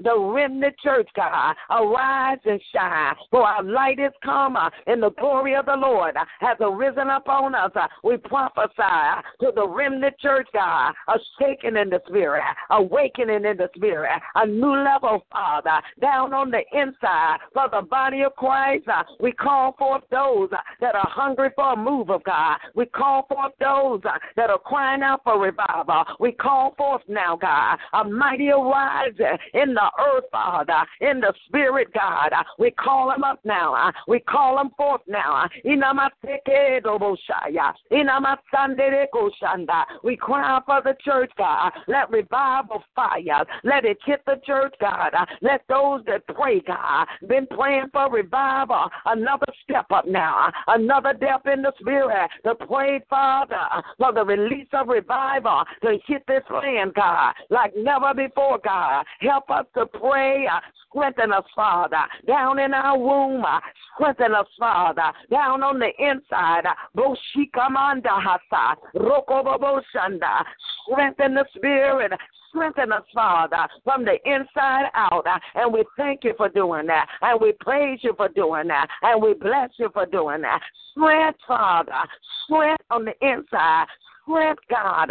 The remnant church, God. Arise and shine, for our light is come, uh, and the glory of the Lord has arisen upon us. Uh, we prophesy to the remnant church, God, a shaking in the spirit, awakening in the spirit, a new level, Father, down on the inside for the body of Christ. Uh, we call forth those that are hungry for a move of God. We call forth those uh, that are crying out for revival. We call forth now, God, a mighty arising in the earth, Father, in the spirit, God. Uh, we call them up now. Uh, we call them forth now. We cry for the church, God. Let revival fire. Let it hit the church, God. Let those that pray, God, been praying for revival. Another step up now. Another depth in the spirit to pray, Father, for the release of revival to hit this land, God, like never before, God. Help us to pray. Uh, Strengthen us, Father, down in our womb. Strengthen us, Father, down on the inside. Strengthen the spirit. Strengthen us, Father, from the inside out. And we thank you for doing that. And we praise you for doing that. And we bless you for doing that. Strength, Father. Strength on the inside strength, God.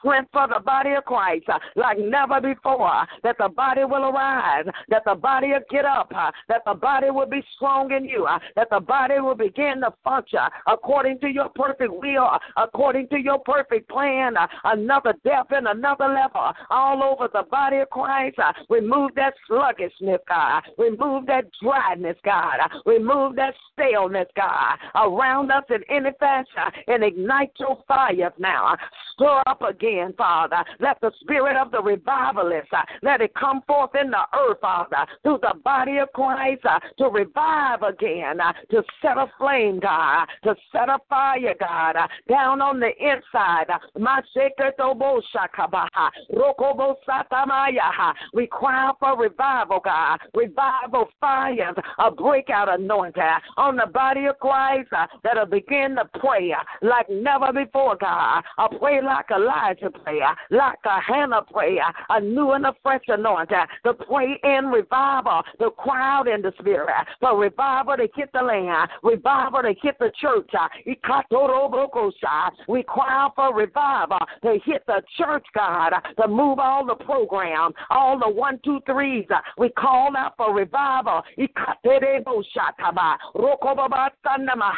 Strength for the body of Christ uh, like never before. That the body will arise, that the body will get up, uh, that the body will be strong in you, uh, that the body will begin to function according to your perfect will, according to your perfect plan. Another depth and another level all over the body of Christ. Remove that sluggishness, God. Remove that dryness, God. Remove that staleness, God around us in any fashion and ignite your fires now. Stir up again, Father. Let the spirit of the revivalist, uh, let it come forth in the earth, Father, through the body of Christ uh, to revive again, uh, to set a flame, God, to set a fire, God, down on the inside. We cry for revival, God. Revival fires, a breakout anointing on the body of Christ Uh, that'll begin to pray uh, like never before, God. I pray like Elijah prayer, uh, like a Hannah prayer, a new and a fresh anointing to pray in revival, the crowd in the spirit, for revival to hit the land, revival to hit the church. We cry for revival to hit the church, God, to move all the programs, all the one, two, threes. We call out for revival.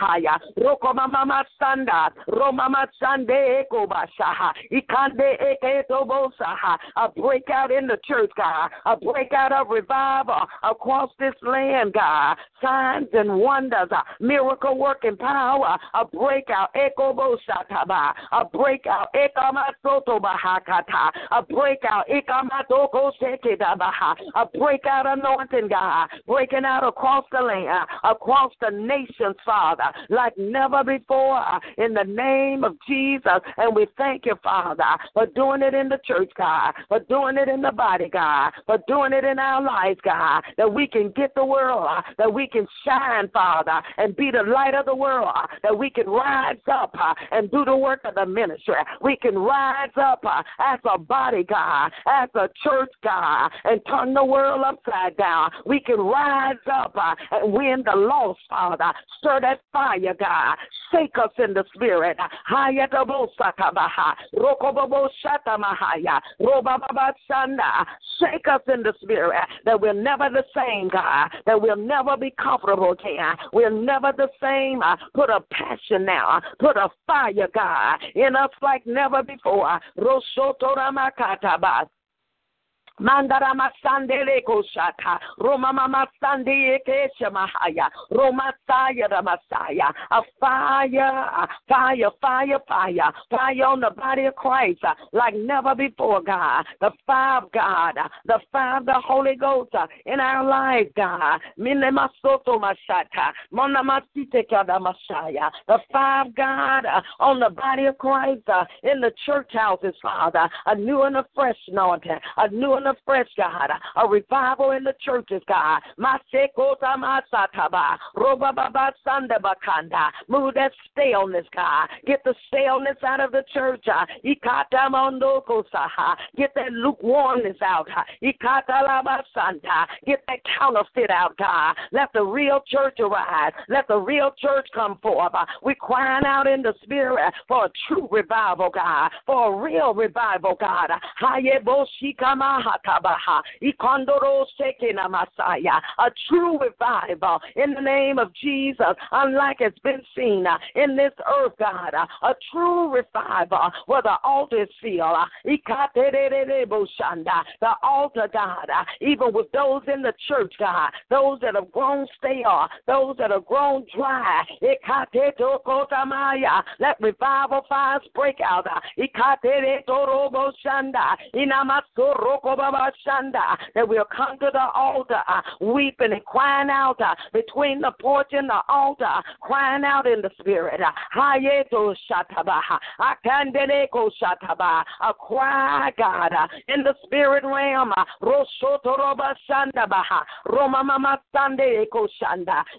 Bahaya, Rokoma Mama Sanda, Romama Sande Ekobashaha, Ikande Eketobosaha, a breakout in the church, God, a breakout of revival across this land, God, signs and wonders, miracle working power, a breakout, Ekoboshataba, a breakout, Ekamasoto Bahakata, a breakout, Ekamatoko Sekedabaha, a breakout anointing, God, breaking out across the land, across the nations, Father, like never before uh, in the name of Jesus. And we thank you, Father, for doing it in the church, God, for doing it in the body, God, for doing it in our lives, God, that we can get the world, uh, that we can shine, Father, and be the light of the world, uh, that we can rise up and do the work of the ministry. We can rise up as a body, God, as a church, God, and turn the world upside down. We can rise up and win the lost, Father. Stir that fire, God. Shake us in the spirit. Shake us in the spirit that we're never the same, God. That we'll never be comfortable again. We're never the same. Put a passion now. Put a fire, God, in us like never before. Mandara masandele koshata. Roma mama sande ekesha mahaya. Roma saya ramasaya. A fire, fire, fire, fire. Fire on the body of Christ like never before, God. The five, God. The five, the Holy Ghost in our lives, God. Mine masoto mashata. Mona masite kada mashaya. The five, God, on the body of Christ in the church houses, Father. A new and a fresh anointing. A new a fresh, God, a revival in the churches, God. Masekota masataba, roba baba sanda bakanda. Move that staleness, God. Get the staleness out of the church. Uh. Ikata mondoko saha. Get that lukewarmness out. Uh. Ikata labasanta. Get that counterfeit out, God. Let the real church arise. Let the real church come forth. Uh. We're crying out in the spirit for a true revival, God. For a real revival, God. A true revival in the name of Jesus, unlike it's been seen uh, in this earth, God. Uh, a true revival where the altar is filled. Uh, the altar, God, even with those in the church, God, those that have grown stale, those that have grown dry. Let revival fires break out. That we'll come to the altar, uh, weeping and crying out uh, between the porch and the altar, crying out in the spirit. Uh, a cry, God, in the spirit realm.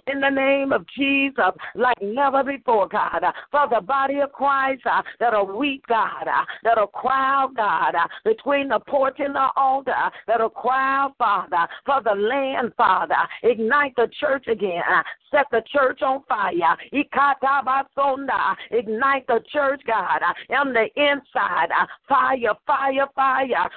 In the name of Jesus, like never before, God, for the body of Christ that are weak, God, that are cry God, between the porch and the altar, that are cry out, Father, for the land, Father. Ignite the church again. Set the church on fire. Ignite the church, God, on the inside. Fire, fire, fire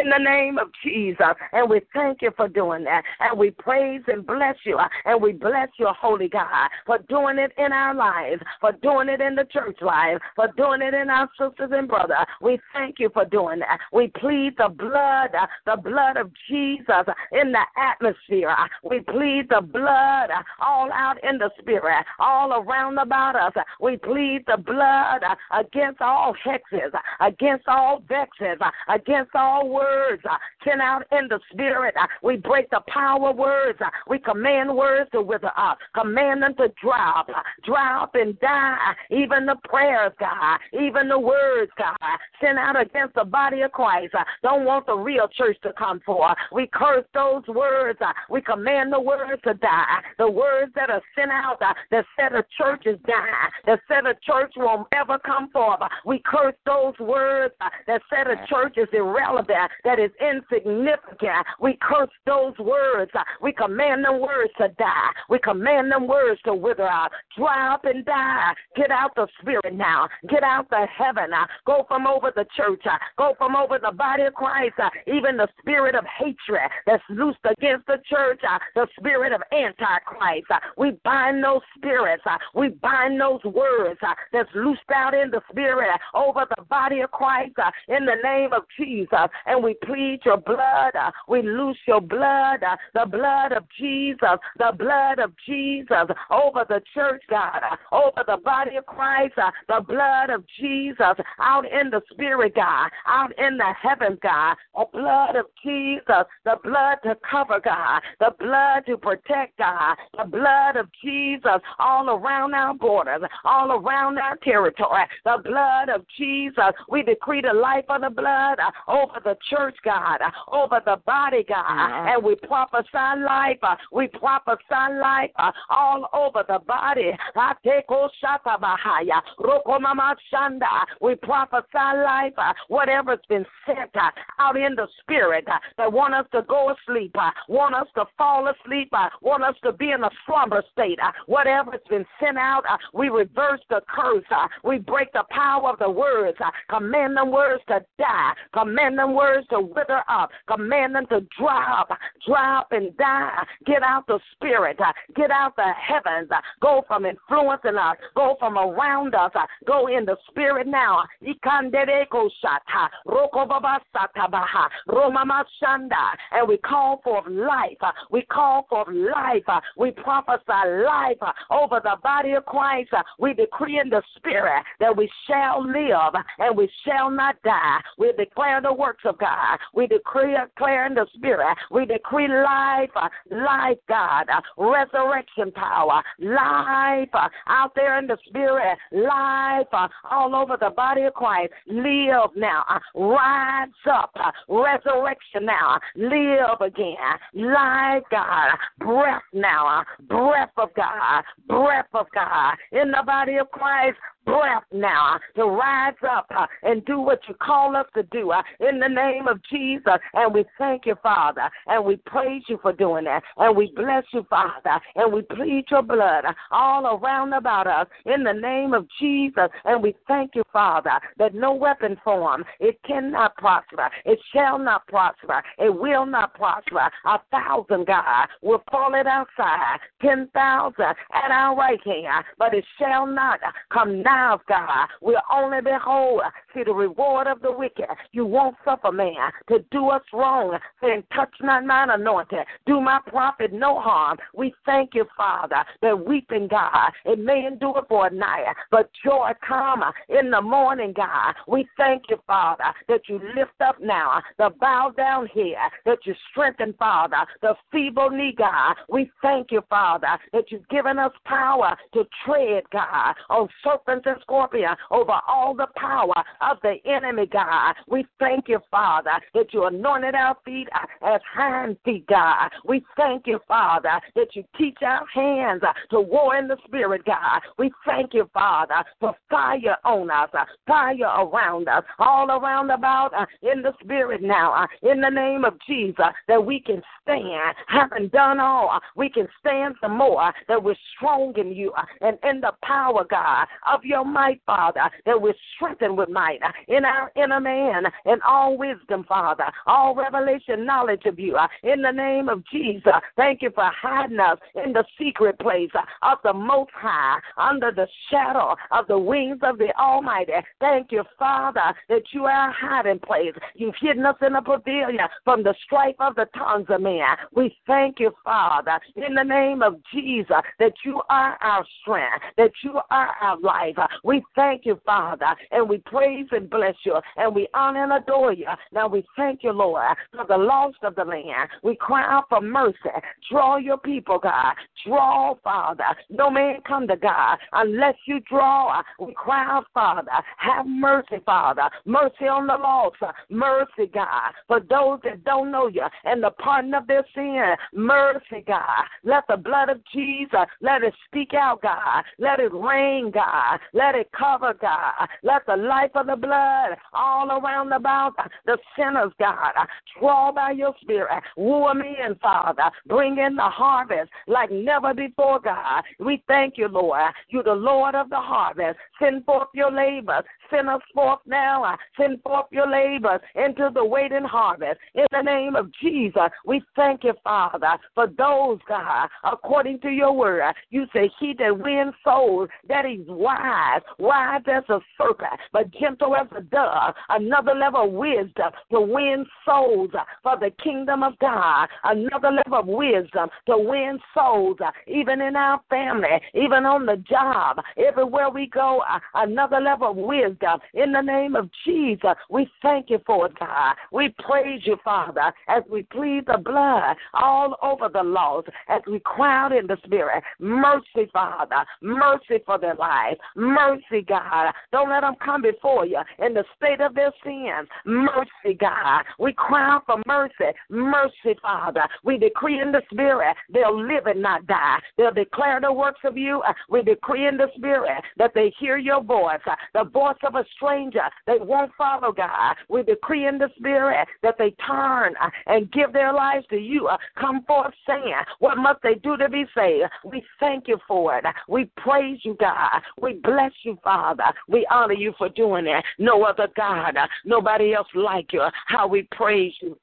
in the name of Jesus. And we thank you for doing that. And we praise and bless you. And we bless your holy God for doing it in our lives, for doing it in the church life, for doing it in our sisters and brothers. We thank you for doing that. We plead the blood, the blood of Jesus in the atmosphere. We plead the blood all out in the spirit, all around about us. We plead the blood against all hexes, against all vexes, against all words uh, sent out in the spirit. Uh, we break the power words. Uh, we command words to wither up, command them to drop, drop and die. Even the prayers, God, even the words, God, sent out against the body of Christ. Don't want the real church to come forth. We curse those words. We command the words to die. The words that are sent out that said a church is dying, that said a church won't ever come forth. We curse those words that said a church is irrelevant, that is insignificant. We curse those words. We command them words to die. We command them words to wither out, dry up and die. Get out the spirit now. Get out the heaven. Go from over the church. Go from over the body of Christ. Even the spirit of hatred that's loosed against the church. The spirit of antichrist. We bind those spirits. We bind those words that's loosed out in the spirit over the body of Christ in the name of Jesus. And we plead your blood. Uh, we loose your blood, uh, the blood of Jesus, the blood of Jesus over the church, God, uh, over the body of Christ, the blood of Jesus out in the spirit, God, out in the heavens, God, the blood of Jesus, the blood to cover, God, the blood to protect, God, the blood of Jesus all around our borders, all around our territory, the blood of Jesus. We decree the life of the blood over the church, God, uh, over the body, God, uh, mm-hmm. and we prophesy life. Uh, we prophesy life all over the body. We prophesy life, whatever's been sent out in the spirit that want us to go asleep, want us to fall asleep, want us to be in a slumber state. Whatever's been sent out, we reverse the curse. We break the power of the words. Command them words to die. Command them words to wither up. Command them to drop, drop and die. Get out the spirit. Uh, get out the heavens. Uh, go from influencing us. Go from around us. Uh, go in the spirit now. And we call for life. We call for life. We prophesy life over the body of Christ. We decree in the spirit that we shall live and we shall not die. We declare the works of God God. We decree, declare in the spirit. We decree life, uh, life, God, uh, resurrection power, life uh, out there in the spirit, life all over the body of Christ. Live now, rise up, resurrection now, live again, life, God, breath now, breath of God, breath of God in the body of Christ breath now to rise up uh, and do what you call us to do uh, in the name of Jesus. And we thank you, Father, and we praise you for doing that. And we bless you, Father, and we plead your blood all around about us in the name of Jesus. And we thank you, Father, that no weapon formed, it cannot prosper. It shall not prosper. It will not prosper. A thousand, God, will fall at our side, ten thousand at our right hand, but it shall not come God, will only behold, see the reward of the wicked. You won't suffer man to do us wrong, saying, Touch not mine anointed, do my prophet no harm. We thank you, Father, that weeping, God, it may endure for a night, but joy come in the morning, God. We thank you, Father, that you lift up now the bow down here, that you strengthen, Father, the feeble knee, God. We thank you, Father, that you've given us power to tread, God, on serpents serpents and scorpions over all the power of the enemy, God. We thank you, Father, that you anointed our feet as hind feet, God. We thank you, Father, that you teach our hands to war in the spirit, God. We thank you, Father, for fire on us, fire around us, all around about uh, in the spirit now, uh, in the name of Jesus, that we can stand. Having done all, we can stand some more, that we're strong in you uh, and in the power, God, of your might, Father, that we're strengthened with might uh, in our inner man, and all wisdom, Father, all revelation, knowledge of you. Uh, in the name of Jesus, thank you for hiding us in the secret place uh, of the Most High, under the shadow of the wings of the Almighty. Thank you, Father, that you are our hiding place. You've hidden us in a pavilion from the strife of the tongues of men. We thank you, Father, in the name of Jesus, that you are our strength, that you are our life, we thank you, Father, and we praise and bless you, and we honor and adore you. Now we thank you, Lord, for the lost of the land. We cry out for mercy. Draw your people, God. Draw, Father. No man come to God unless you draw. We cry out, Father. Have mercy, Father. Mercy on the lost. Mercy, God, for those that don't know you and the pardon of their sin. Mercy, God. Let the blood of Jesus, let it speak out, God. Let it rain, God. Let it cover, God. Let the life of the blood all around about the sinners, God. Draw by your spirit. Woo them in, Father. Bring in the harvest like never before, God. We thank you, Lord. You're the Lord of the harvest. Send forth your labors. Send us forth now. Send forth your labors into the waiting harvest. In the name of Jesus, we thank you, Father, for those, God, according to your word. You say, He that wins souls, that is wise wise, as a serpent, but gentle as a dove. Another level of wisdom to win souls for the kingdom of God. Another level of wisdom to win souls, even in our family, even on the job, everywhere we go. Another level of wisdom in the name of Jesus. We thank you for it, God. We praise you, Father, as we plead the blood all over the laws, as we crowd in the spirit. Mercy, Father. Mercy for their lives Mercy, God. Don't let them come before you in the state of their sins. Mercy, God. We cry for mercy. Mercy, Father. We decree in the spirit they'll live and not die. They'll declare the works of you. We decree in the spirit that they hear your voice, the voice of a stranger. They won't follow, God. We decree in the spirit that they turn uh, and give their lives to you. Uh, come forth saying, What must they do to be saved? We thank you for it. We praise you, God. We bless you, Father. We honor you for doing that. No other God, uh, nobody else like you. How we praise you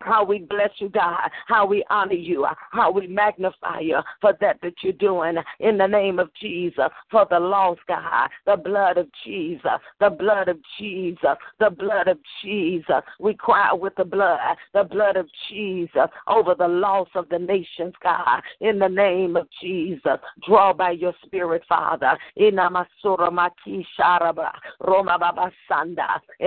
how we bless you, God, how we honor you, how we magnify you for that that you're doing in the name of Jesus, for the lost, God, the blood of Jesus, the blood of Jesus, the blood of Jesus. We cry with the blood, the blood of Jesus over the loss of the nations, God, in the name of Jesus. Draw by your spirit, Father, in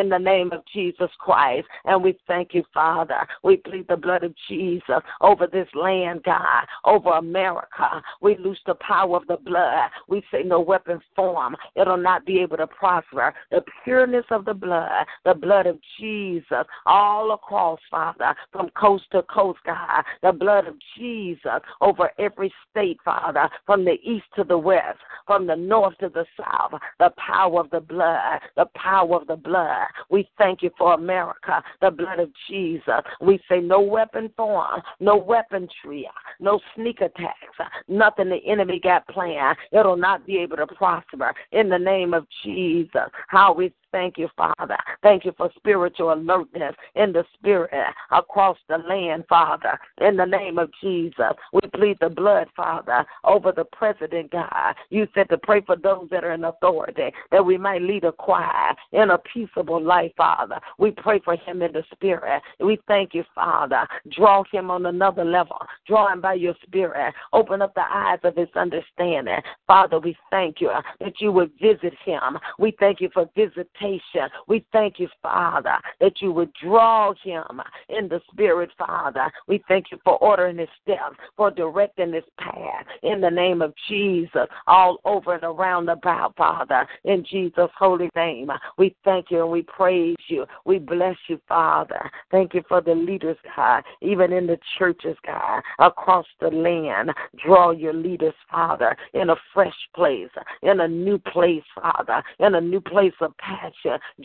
the name of Jesus Christ. And we thank you, Father. We plead the blood of Jesus over this land, God, over America. We lose the power of the blood. We say no weapon form. It'll not be able to prosper. The pureness of the blood, the blood of Jesus, all across, Father, from coast to coast, God. The blood of Jesus over every state, Father, from the east to the west, from the north to the south. The power of the blood, the power of the blood. We thank you for America, the blood of Jesus. Say no weapon form, no weaponry, no sneak attacks, nothing the enemy got planned. It'll not be able to prosper in the name of Jesus. How we Thank you, Father. Thank you for spiritual alertness in the spirit across the land, Father. In the name of Jesus, we plead the blood, Father, over the president, God. You said to pray for those that are in authority, that we might lead a quiet in a peaceable life, Father. We pray for him in the spirit. We thank you, Father. Draw him on another level. Draw him by your spirit. Open up the eyes of his understanding. Father, we thank you that you would visit him. We thank you for visiting we thank you, Father, that you would draw him in the spirit, Father. We thank you for ordering his steps, for directing his path in the name of Jesus, all over and around about, Father, in Jesus' holy name. We thank you and we praise you. We bless you, Father. Thank you for the leaders, God, even in the churches, God, across the land. Draw your leaders, Father, in a fresh place, in a new place, Father, in a new place of passion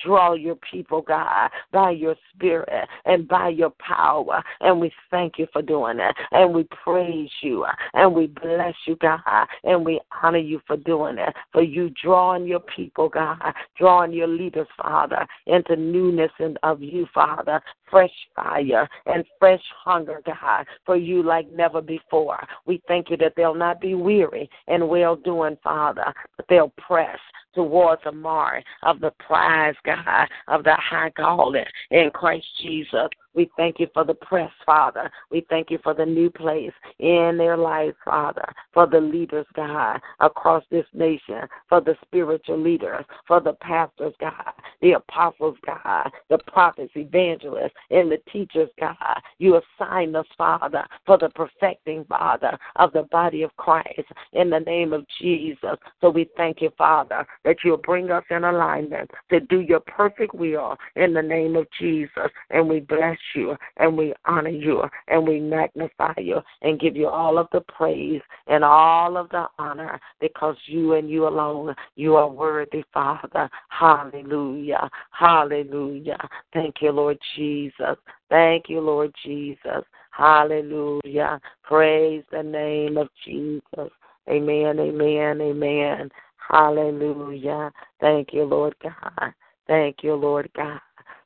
Draw your people, God, by your spirit and by your power. And we thank you for doing that. And we praise you and we bless you, God. And we honor you for doing it. For you drawing your people, God, drawing your leaders, Father, into newness of you, Father. Fresh fire and fresh hunger, God, for you like never before. We thank you that they'll not be weary and well doing, Father, but they'll press towards the mark of the prize, God, of the high calling in Christ Jesus. We thank you for the press, Father. We thank you for the new place in their life, Father, for the leaders, God, across this nation, for the spiritual leaders, for the pastors, God, the apostles, God, the prophets, evangelists, and the teachers, God. You assign us, Father, for the perfecting, Father, of the body of Christ in the name of Jesus. So we thank you, Father, that you'll bring us in alignment to do your perfect will in the name of Jesus. And we bless you and we honor you and we magnify you and give you all of the praise and all of the honor because you and you alone, you are worthy, Father. Hallelujah. Hallelujah. Thank you, Lord Jesus. Thank you, Lord Jesus. Hallelujah. Praise the name of Jesus. Amen, amen, amen. Hallelujah. Thank you, Lord God. Thank you, Lord God.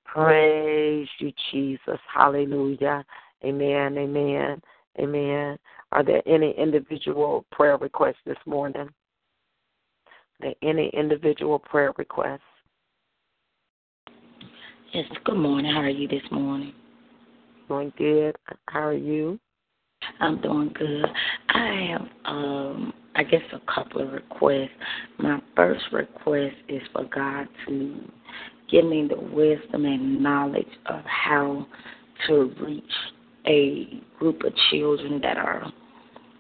Praise you, Jesus. Hallelujah. Amen, amen, amen. Are there any individual prayer requests this morning? Are there any individual prayer requests? Yes, good morning. How are you this morning? Doing good. How are you? I'm doing good. I have, um, I guess, a couple of requests. My first request is for God to give me the wisdom and knowledge of how to reach a group of children that are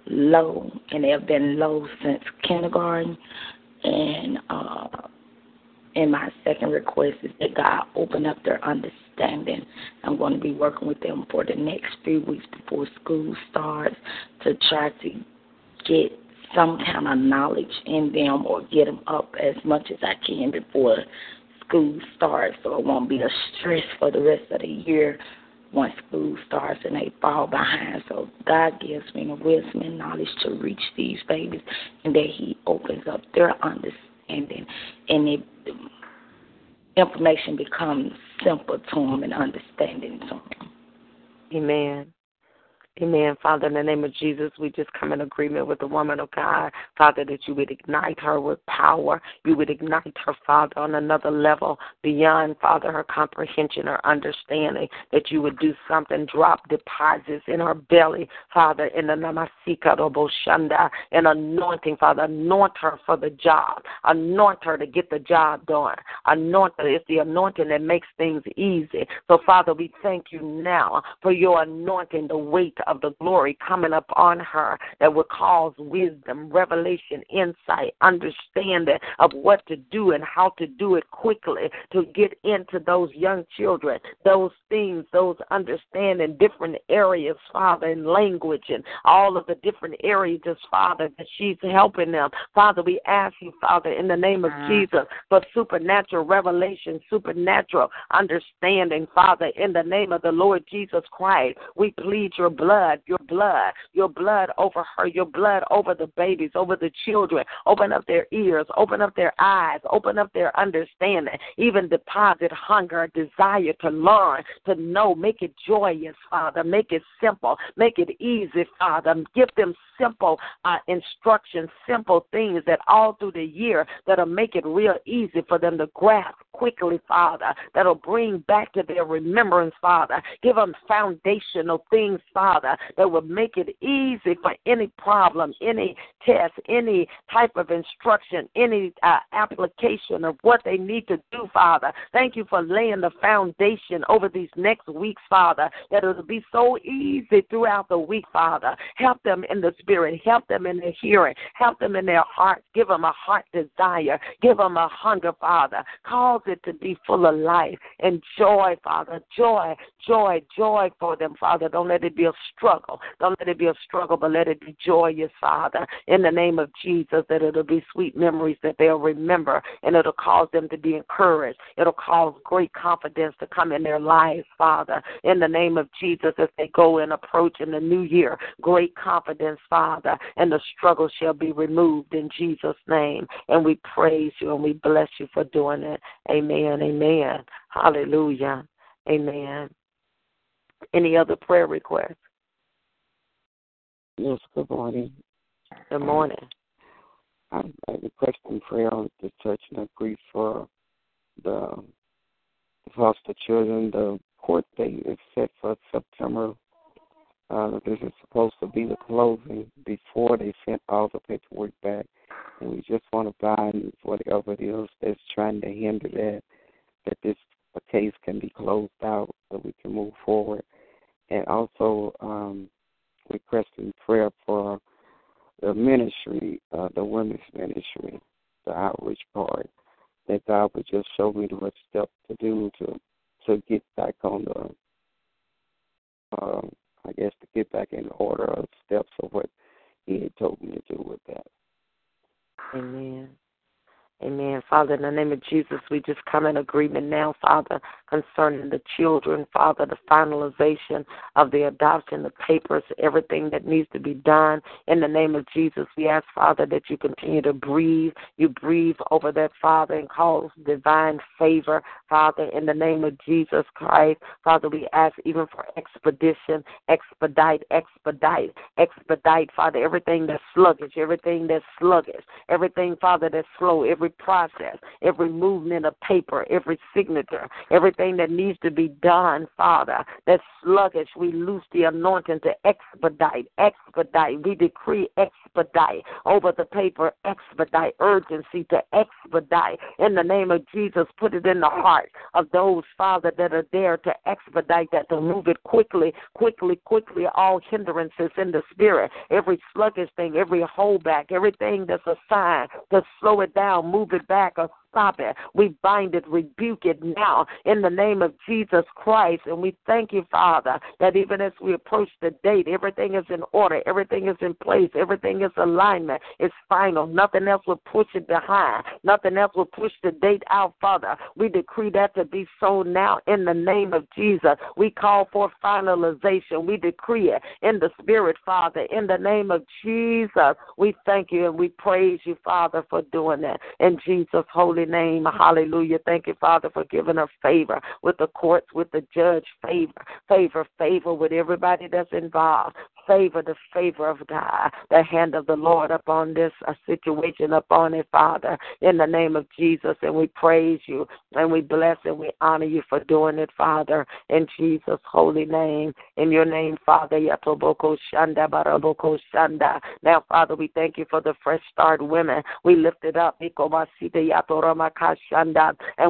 low, and they have been low since kindergarten. And uh, and my second request is that God open up their understanding. I'm going to be working with them for the next few weeks before school starts to try to get some kind of knowledge in them or get them up as much as I can before school starts so it won't be a stress for the rest of the year once school starts and they fall behind. So God gives me the wisdom and knowledge to reach these babies and that He opens up their understanding and it information becomes simple to them and understanding to them. Amen. Amen. Father, in the name of Jesus, we just come in agreement with the woman of God. Father, that you would ignite her with power. You would ignite her, Father, on another level beyond, Father, her comprehension or understanding. That you would do something, drop deposits in her belly, Father, in the Namasika Roboshanda, an anointing, Father. Anoint her for the job. Anoint her to get the job done. Anoint her. It's the anointing that makes things easy. So, Father, we thank you now for your anointing, the weight of the glory coming upon her that would cause wisdom, revelation, insight, understanding of what to do and how to do it quickly to get into those young children, those things, those understanding different areas, Father, in language and all of the different areas, Father, that she's helping them. Father, we ask you, Father, in the name of mm-hmm. Jesus, for supernatural revelation, supernatural understanding, Father, in the name of the Lord Jesus Christ. We plead your blood blood, your blood, your blood over her, your blood over the babies, over the children. Open up their ears, open up their eyes, open up their understanding, even deposit hunger, desire to learn, to know. Make it joyous, Father. Make it simple. Make it easy, Father. Give them simple uh, instructions, simple things that all through the year that'll make it real easy for them to grasp quickly, Father, that'll bring back to their remembrance, Father. Give them foundational things, Father, that will make it easy for any problem, any test, any type of instruction, any uh, application of what they need to do, Father. Thank you for laying the foundation over these next weeks, Father, that it'll be so easy throughout the week, Father. Help them in the spirit, help them in their hearing, help them in their hearts. Give them a heart desire, give them a hunger, Father. Cause it to be full of life and joy, Father. Joy, joy, joy for them, Father. Don't let it be a struggle. Don't let it be a struggle, but let it be joyous, Father. In the name of Jesus, that it'll be sweet memories that they'll remember and it'll cause them to be encouraged. It'll cause great confidence to come in their lives, Father. In the name of Jesus, as they go and approach in the new year, great confidence, Father, and the struggle shall be removed in Jesus' name. And we praise you and we bless you for doing it. Amen. Amen. Hallelujah. Amen. Any other prayer requests? Yes, good morning. Good morning. I'm requesting prayer on the church and agree for the foster children. The court date is set for September. Uh, this is supposed to be the closing before they sent all the paperwork back. And we just want to bind whatever it is that's trying to hinder that, that this case can be closed out so we can move forward. And also um, requesting prayer for the ministry, uh, the women's ministry, the outreach part, that God would just show me the steps to do to to get back on the, um, I guess, to get back in order of steps of what He had told me to do with that. Amen. Amen. Father, in the name of Jesus, we just come in agreement now, Father, concerning the children, Father, the finalization of the adoption, the papers, everything that needs to be done. In the name of Jesus, we ask, Father, that you continue to breathe. You breathe over that, Father, and cause divine favor, Father, in the name of Jesus Christ. Father, we ask even for expedition, expedite, expedite, expedite, Father, everything that's sluggish, everything that's sluggish, everything, Father, that's slow, every every process, every movement of paper, every signature, everything that needs to be done, Father, that's sluggish. We loose the anointing to expedite, expedite. We decree expedite over the paper, expedite, urgency to expedite. In the name of Jesus, put it in the heart of those, Father, that are there to expedite that, to move it quickly, quickly, quickly, all hindrances in the spirit, every sluggish thing, every holdback, everything that's a sign to slow it down, move it back or stop it. We bind it, rebuke it now in the name of Jesus Christ. And we thank you, Father, that even as we approach the date, everything is in order, everything is in place, everything is alignment, it's final. Nothing else will push it behind, nothing else will push the date out, Father. We decree that to be so now in the name of Jesus. We call for finalization. We decree it in the Spirit, Father, in the name of Jesus. We thank you and we praise you, Father, for doing that. In Jesus' holy holy name. Hallelujah. Thank you, Father, for giving her favor with the courts, with the judge, favor, favor, favor with everybody that's involved favor, the favor of God, the hand of the Lord upon this situation, upon it, Father, in the name of Jesus. And we praise you and we bless and we honor you for doing it, Father, in Jesus' holy name. In your name, Father, Yatoboko Shanda Baraboko Shanda. Now, Father, we thank you for the fresh start women. We lift it up, and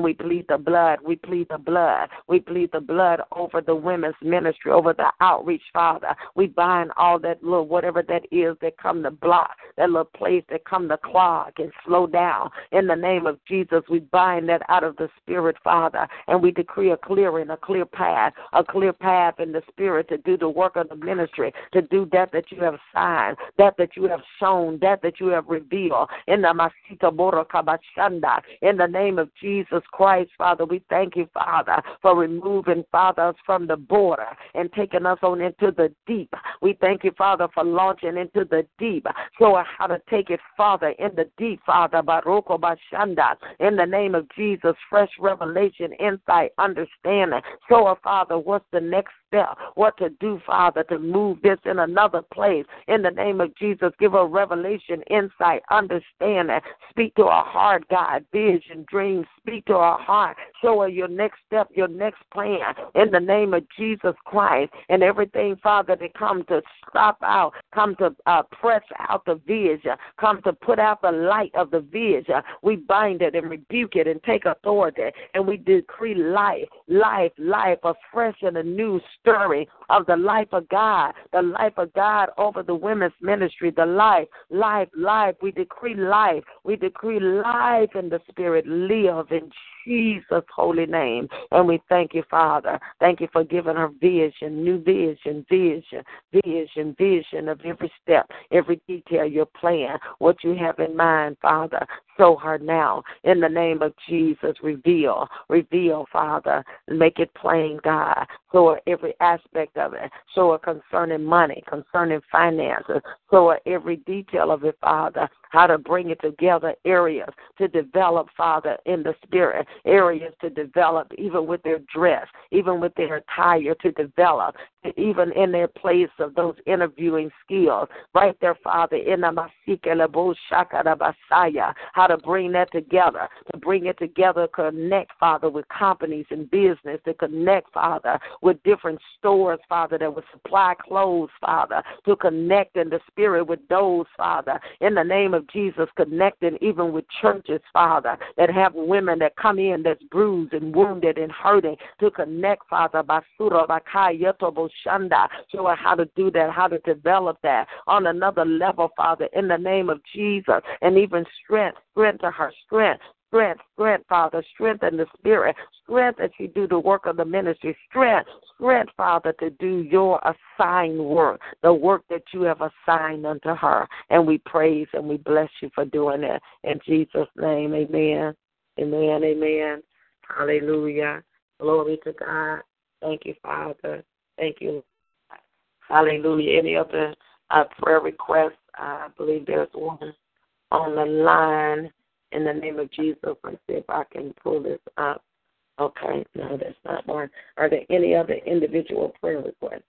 we plead the blood. We plead the blood. We plead the blood over the women's ministry, over the outreach, Father. We bind all that little whatever that is that come to block, that little place that come to clog and slow down. In the name of Jesus, we bind that out of the spirit, Father, and we decree a clearing, a clear path, a clear path in the spirit to do the work of the ministry, to do that that you have signed, that that you have shown, that that you have revealed. In the Masita Kabashanda, in the name of Jesus Christ, Father, we thank you, Father, for removing, Father, us from the border and taking us on into the deep. We thank you, Father, for launching into the deep. Show us how to take it farther in the deep, Father. Baroko Bashanda. In the name of Jesus, fresh revelation, insight, understanding. Show us, Father, what's the next step, what to do, Father, to move this in another place. In the name of Jesus, give her revelation, insight, understanding. Speak to our heart, God, vision, dreams. Speak to our heart. Show her your next step, your next plan. In the name of Jesus Christ. And everything, Father, that come to stop out, come to uh, press out the vision, come to put out the light of the vision. We bind it and rebuke it and take authority. And we decree life, life, life, a fresh and a new stirring of the life of God, the life of God over the women's ministry, the life, life, life. We decree life. We decree life in the spirit. Live in Jesus' holy name. And we thank you, Father. Thank you for giving her vision, new vision, vision, vision, vision of every step, every detail, your plan, what you have in mind, Father. Show her now. In the name of Jesus, reveal, reveal, Father. Make it plain, God. Show her every aspect of it. Show her concerning money, concerning finances. Show her every detail of it, Father. How to bring it together, areas to develop, Father, in the spirit, areas to develop, even with their dress, even with their attire to develop, even in their place of those interviewing skills. Right there, Father, in the how to bring that together, to bring it together, connect, Father, with companies and business, to connect, Father, with different stores, Father, that would supply clothes, Father, to connect in the spirit with those, Father, in the name of Jesus, connecting even with churches, Father, that have women that come in that's bruised and wounded and hurting, to connect, Father, Basura, Bakaya, Shanda. Show her how to do that, how to develop that on another level, Father, in the name of Jesus, and even strength, strength to her strength, strength, strength, Father, strength in the spirit, strength as you do the work of the ministry, strength, strength, Father, to do your assigned work, the work that you have assigned unto her. And we praise and we bless you for doing it. In Jesus' name, amen. Amen, amen. Hallelujah. Glory to God. Thank you, Father. Thank you. Hallelujah. Any other uh, prayer requests? I believe there's one on the line in the name of Jesus. Let's see if I can pull this up. Okay, no, that's not one. Are there any other individual prayer requests?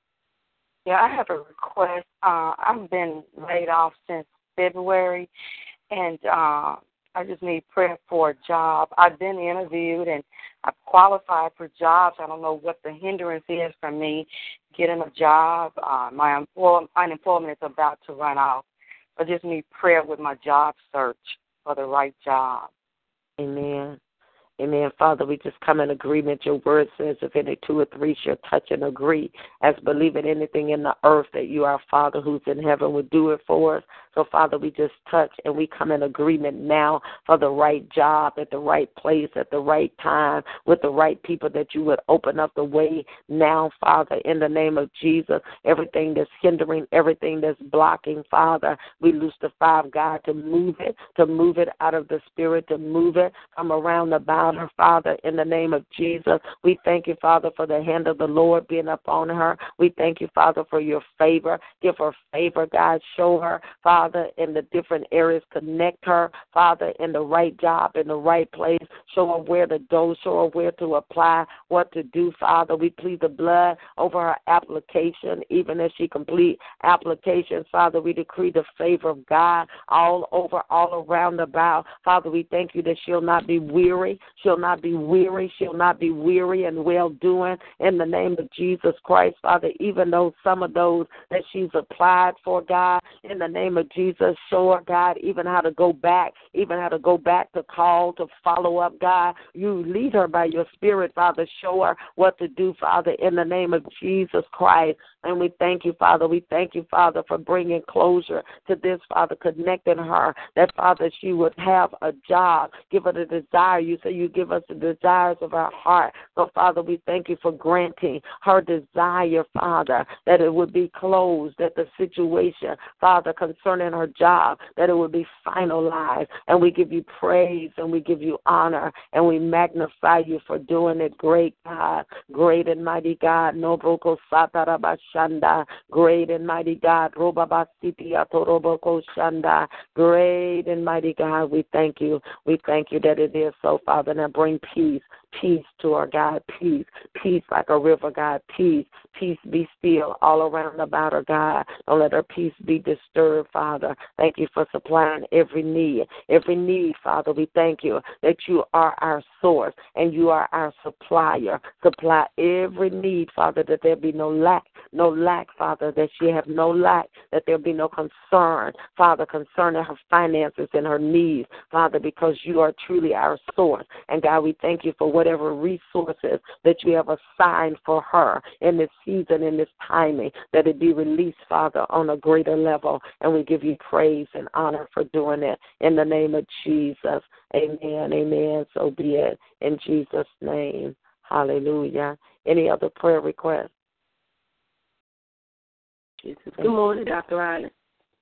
Yeah, I have a request. Uh, I've been laid off since February, and uh, I just need prayer for a job. I've been interviewed and I've qualified for jobs. I don't know what the hindrance is for me getting a job. Uh, my unemployment is about to run out. I just need prayer with my job search for the right job. Amen. Amen. Father, we just come in agreement. Your word says, if any two or three shall touch and agree, as believing anything in the earth, that you, our Father who's in heaven, would do it for us. So, Father, we just touch and we come in agreement now for the right job at the right place at the right time with the right people that you would open up the way now, Father, in the name of Jesus. Everything that's hindering, everything that's blocking, Father, we loose the five God to move it, to move it out of the spirit, to move it from around the bound her, Father, in the name of Jesus. We thank you, Father, for the hand of the Lord being upon her. We thank you, Father, for your favor. Give her favor, God. Show her, Father, in the different areas. Connect her, Father, in the right job, in the right place. Show her where to go. Show her where to apply, what to do, Father. We plead the blood over her application, even as she complete applications, Father. We decree the favor of God all over, all around about. Father, we thank you that she'll not be weary. She'll not be weary. She'll not be weary and well doing in the name of Jesus Christ, Father. Even though some of those that she's applied for, God, in the name of Jesus, show her, God, even how to go back, even how to go back to call, to follow up, God. You lead her by your spirit, Father. Show her what to do, Father, in the name of Jesus Christ. And we thank you, Father. We thank you, Father, for bringing closure to this, Father, connecting her. That, Father, she would have a job. Give her the desire. You say you give us the desires of our heart. So, Father, we thank you for granting her desire, Father, that it would be closed, that the situation, Father, concerning her job, that it would be finalized. And we give you praise and we give you honor and we magnify you for doing it great, God. Great and mighty God. No broko Shanda. Great and mighty God. Robabasiti Atoroboko Shanda. Great and mighty God, we thank you. We thank you that it is so, Father. Now bring peace peace to our God, peace, peace like a river, God, peace, peace be still all around about her, God. Don't let her peace be disturbed, Father. Thank you for supplying every need, every need, Father. We thank you that you are our source and you are our supplier. Supply every need, Father, that there be no lack, no lack, Father, that she have no lack, that there be no concern, Father, concerning her finances and her needs, Father, because you are truly our source. And God, we thank you for whatever resources that you have assigned for her in this season, in this timing, that it be released, Father, on a greater level. And we give you praise and honor for doing it in the name of Jesus. Amen. Amen. So be it in Jesus' name. Hallelujah. Any other prayer requests? Good morning, Dr. Riley.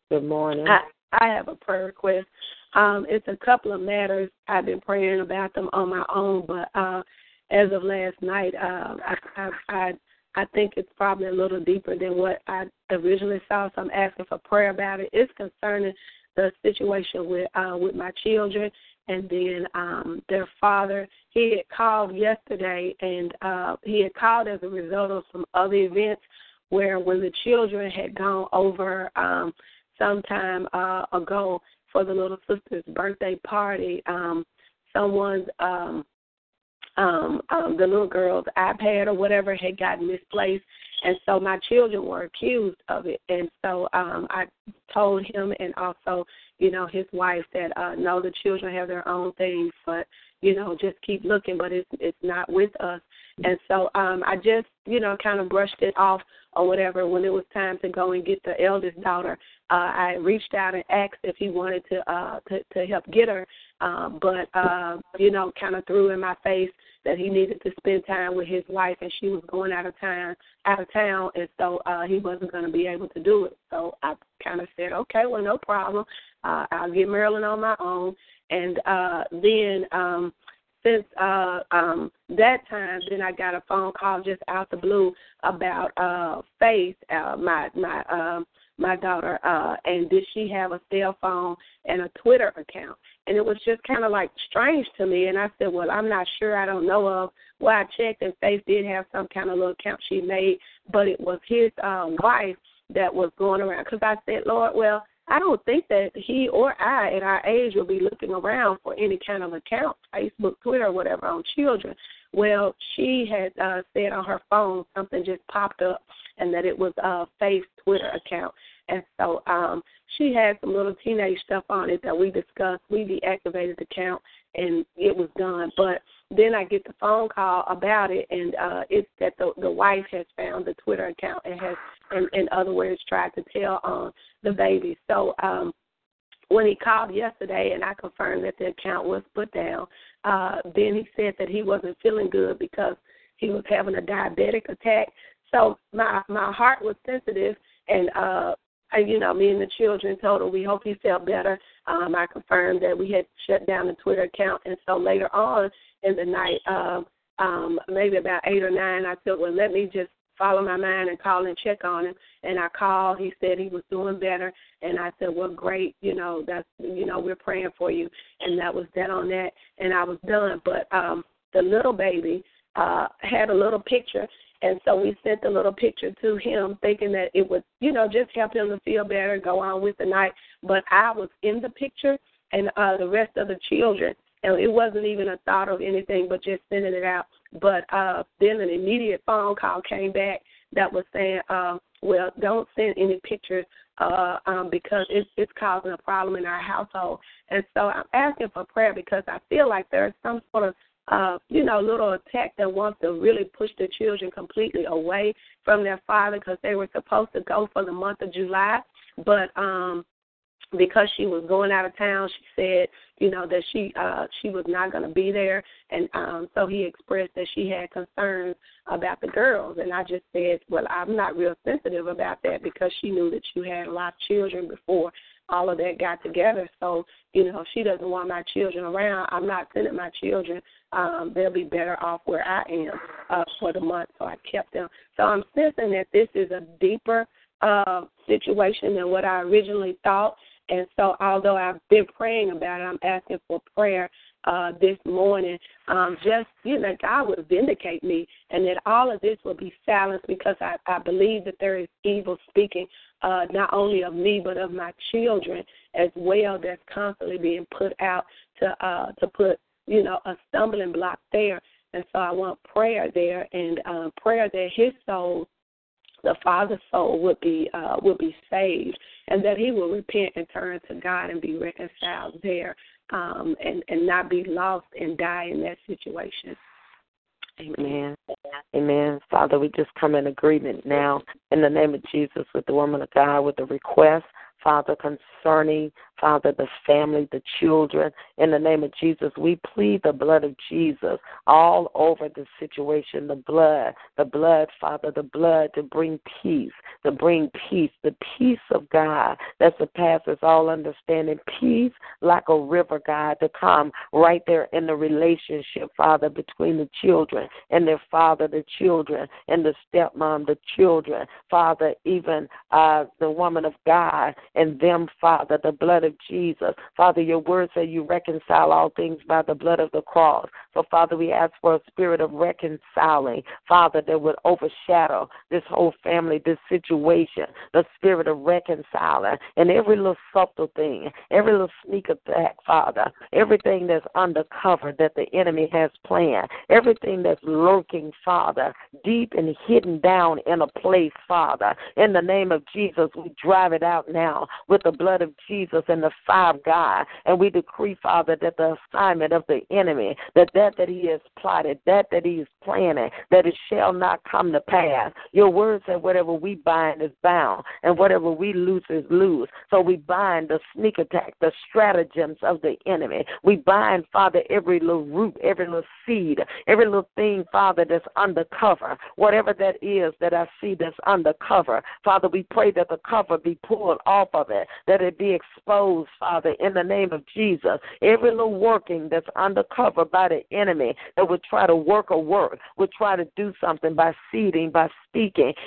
Good morning. I, I have a prayer request. Um, it's a couple of matters. I've been praying about them on my own, but uh, as of last night, uh, I, I, I I think it's probably a little deeper than what I originally saw. So I'm asking for prayer about it. It's concerning the situation with uh, with my children, and then um, their father. He had called yesterday, and uh, he had called as a result of some other events where when the children had gone over um, some time uh, ago for the little sister's birthday party. Um, someone's um, um, um, the little girl's iPad or whatever had gotten misplaced, and so my children were accused of it. And so um, I told him and also, you know, his wife that uh, no, the children have their own things, but you know, just keep looking, but it's it's not with us. And so um, I just, you know, kind of brushed it off or whatever. When it was time to go and get the eldest daughter, uh, I reached out and asked if he wanted to uh, to, to help get her, uh, but uh, you know, kind of threw in my face that he needed to spend time with his wife, and she was going out of town, out of town, and so uh, he wasn't going to be able to do it. So I kind of said, okay, well, no problem. Uh, I'll get Marilyn on my own, and uh, then. um since uh um that time then I got a phone call just out the blue about uh Faith, uh my my um my daughter, uh, and did she have a cell phone and a Twitter account? And it was just kind of like strange to me. And I said, Well, I'm not sure. I don't know of. Well, I checked, and Faith did have some kind of little account she made, but it was his uh, wife that was going around. Because I said, Lord, well, I don't think that he or I at our age will be looking around for any kind of account, Facebook, Twitter, whatever, on children. Well, she had uh, said on her phone something just popped up, and that it was a Faith's Twitter account. And so um, she had some little teenage stuff on it that we discussed. We deactivated the account, and it was done. But then I get the phone call about it, and uh, it's that the the wife has found the Twitter account and has, in, in other words, tried to tell on the baby. So um, when he called yesterday and I confirmed that the account was put down, uh, then he said that he wasn't feeling good because he was having a diabetic attack. So my my heart was sensitive, and uh, I, you know, me and the children told him we hope he felt better. Um, I confirmed that we had shut down the Twitter account, and so later on, in the night. Um, um, maybe about eight or nine. I said, well, let me just follow my mind and call and check on him. And I called. He said he was doing better. And I said, well, great. You know, that's you know, we're praying for you. And that was that on that. And I was done. But um, the little baby uh, had a little picture. And so we sent the little picture to him, thinking that it would, you know, just help him to feel better, go on with the night. But I was in the picture, and uh, the rest of the children, and it wasn't even a thought of anything but just sending it out. But uh, then an immediate phone call came back that was saying, uh, well, don't send any pictures uh, um, because it's, it's causing a problem in our household. And so I'm asking for prayer because I feel like there's some sort of uh, you know, little attack that wants to really push the children completely away from their father because they were supposed to go for the month of July, but um because she was going out of town, she said, you know, that she uh she was not going to be there, and um so he expressed that she had concerns about the girls, and I just said, well, I'm not real sensitive about that because she knew that you had a lot of children before all of that got together. So, you know, she doesn't want my children around. I'm not sending my children. Um, they'll be better off where I am uh, for the month. So I kept them. So I'm sensing that this is a deeper uh, situation than what I originally thought. And so, although I've been praying about it, I'm asking for prayer uh, this morning. Um, just, you know, God will vindicate me and that all of this will be silenced because I, I believe that there is evil speaking uh, not only of me but of my children as well that's constantly being put out to uh, to put, you know, a stumbling block there. And so I want prayer there and um, prayer that his soul the father's soul would be uh, would be saved, and that he will repent and turn to God and be reconciled there, um, and and not be lost and die in that situation. Amen. Amen. Father, we just come in agreement now in the name of Jesus with the woman of God with the request Father, concerning, Father, the family, the children. In the name of Jesus, we plead the blood of Jesus all over the situation. The blood, the blood, Father, the blood to bring peace, to bring peace, the peace of God that surpasses all understanding. Peace like a river, God, to come right there in the relationship, Father, between the children and their father, the children, and the stepmom, the children. Father, even uh, the woman of God and them, Father, the blood of Jesus. Father, your word says you reconcile all things by the blood of the cross. So, Father, we ask for a spirit of reconciling, Father, that would overshadow this whole family, this situation, the spirit of reconciling, and every little subtle thing, every little sneak attack, Father, everything that's undercover that the enemy has planned, everything that's lurking, Father, deep and hidden down in a place, Father. In the name of Jesus, we drive it out now with the blood of Jesus and the fire of God. And we decree, Father, that the assignment of the enemy, that that that he has plotted, that that he is planning, that it shall not come to pass. Your word said whatever we bind is bound, and whatever we loose is loose. So we bind the sneak attack, the stratagems of the enemy. We bind, Father, every little root, every little seed, every little thing, Father, that's undercover. Whatever that is that I see that's undercover. Father, we pray that the cover be pulled off it, that it be exposed, Father, in the name of Jesus. Every little working that's undercover by the enemy that would try to work a work, would try to do something by seeding, by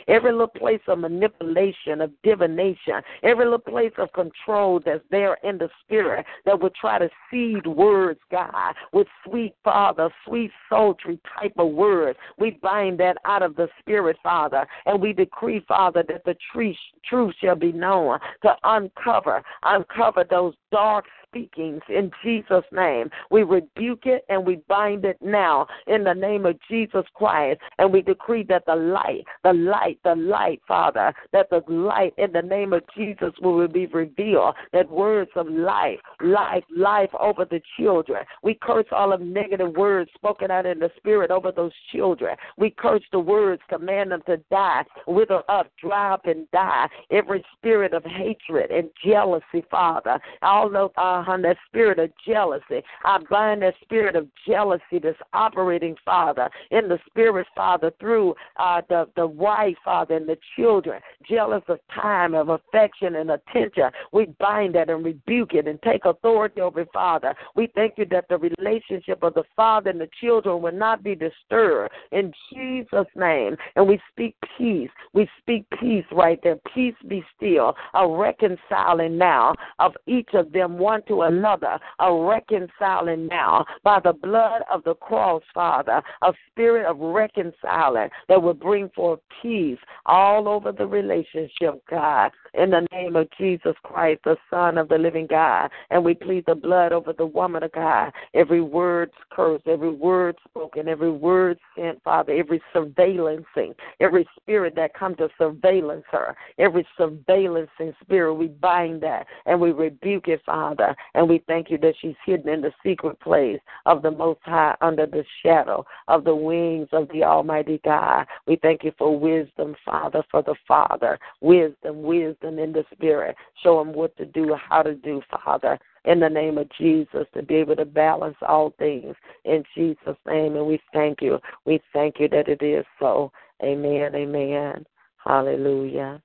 every little place of manipulation, of divination, every little place of control that's there in the spirit that would try to seed words, God, with sweet Father, sweet sultry type of words. We bind that out of the spirit, Father, and we decree, Father, that the truth shall be known to uncover, uncover those dark speakings in Jesus' name. We rebuke it and we bind it now in the name of Jesus Christ. And we decree that the light, the light, the light, Father, that the light in the name of Jesus will be revealed. That words of life, life, life over the children. We curse all of negative words spoken out in the spirit over those children. We curse the words, command them to die, wither up, dry up, and die. Every spirit of hatred and jealousy, Father, all of that spirit of jealousy. I bind that spirit of jealousy that's operating, Father, in the spirit, Father, through uh, the, the wife, Father, and the children. Jealous of time, of affection, and attention. We bind that and rebuke it and take authority over it, Father. We thank you that the relationship of the Father and the children will not be disturbed. In Jesus' name. And we speak peace. We speak peace right there. Peace be still. A reconciling now of each of them one to another. A reconciling now by the blood of the cross, Father. A spirit of reconciling that will bring forth peace all over the relationship, God. In the name of Jesus Christ, the Son of the living God. And we plead the blood over the woman of God. Every word cursed, every word spoken, every word sent, Father, every surveillancing, every spirit that come to surveillance her, every surveillancing spirit, we bind that and we rebuke it, Father. And we thank you that she's hidden in the secret place of the Most High under the shadow of the wings of the Almighty God. We thank you for wisdom, Father, for the Father. Wisdom, wisdom in the Spirit. Show him what to do, how to do, Father in the name of Jesus to be able to balance all things in Jesus' name. And we thank you. We thank you that it is so. Amen. Amen. Hallelujah.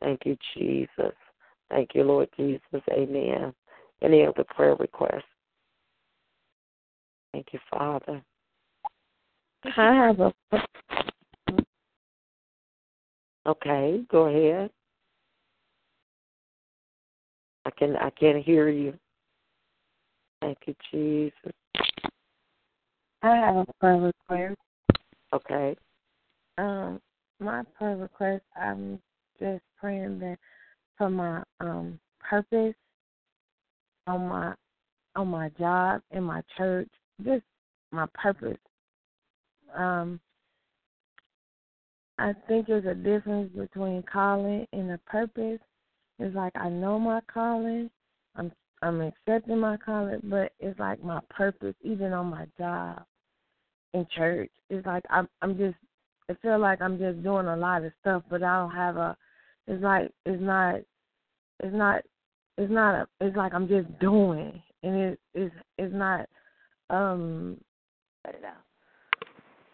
Thank you, Jesus. Thank you, Lord Jesus. Amen. Any other prayer requests? Thank you, Father. I have a. Okay, go ahead. I can I can't hear you. Thank you, Jesus. I have a prayer request. Okay. Um, my prayer request. I'm just praying that for my um purpose on my on my job in my church, just my purpose. Um, I think there's a difference between calling and a purpose. It's like I know my calling, I'm I'm accepting my calling, but it's like my purpose, even on my job in church. It's like I'm I'm just I feel like I'm just doing a lot of stuff, but I don't have a. It's like it's not. It's not. It's not a. It's like I'm just doing, and it is. It's not. Um.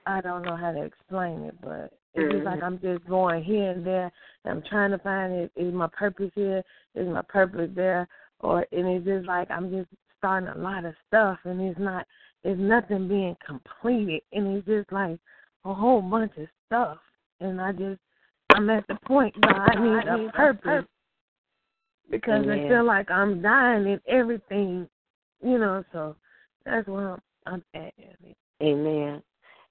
I don't know how to explain it, but it's mm-hmm. just like I'm just going here and there. And I'm trying to find it. Is my purpose here? Is my purpose there? Or and it's just like I'm just starting a lot of stuff, and it's not. It's nothing being completed, and it's just like a whole bunch of stuff, and I just I'm at the point where I need a purpose because Amen. I feel like I'm dying in everything, you know. So that's where I'm, I'm at. Amen.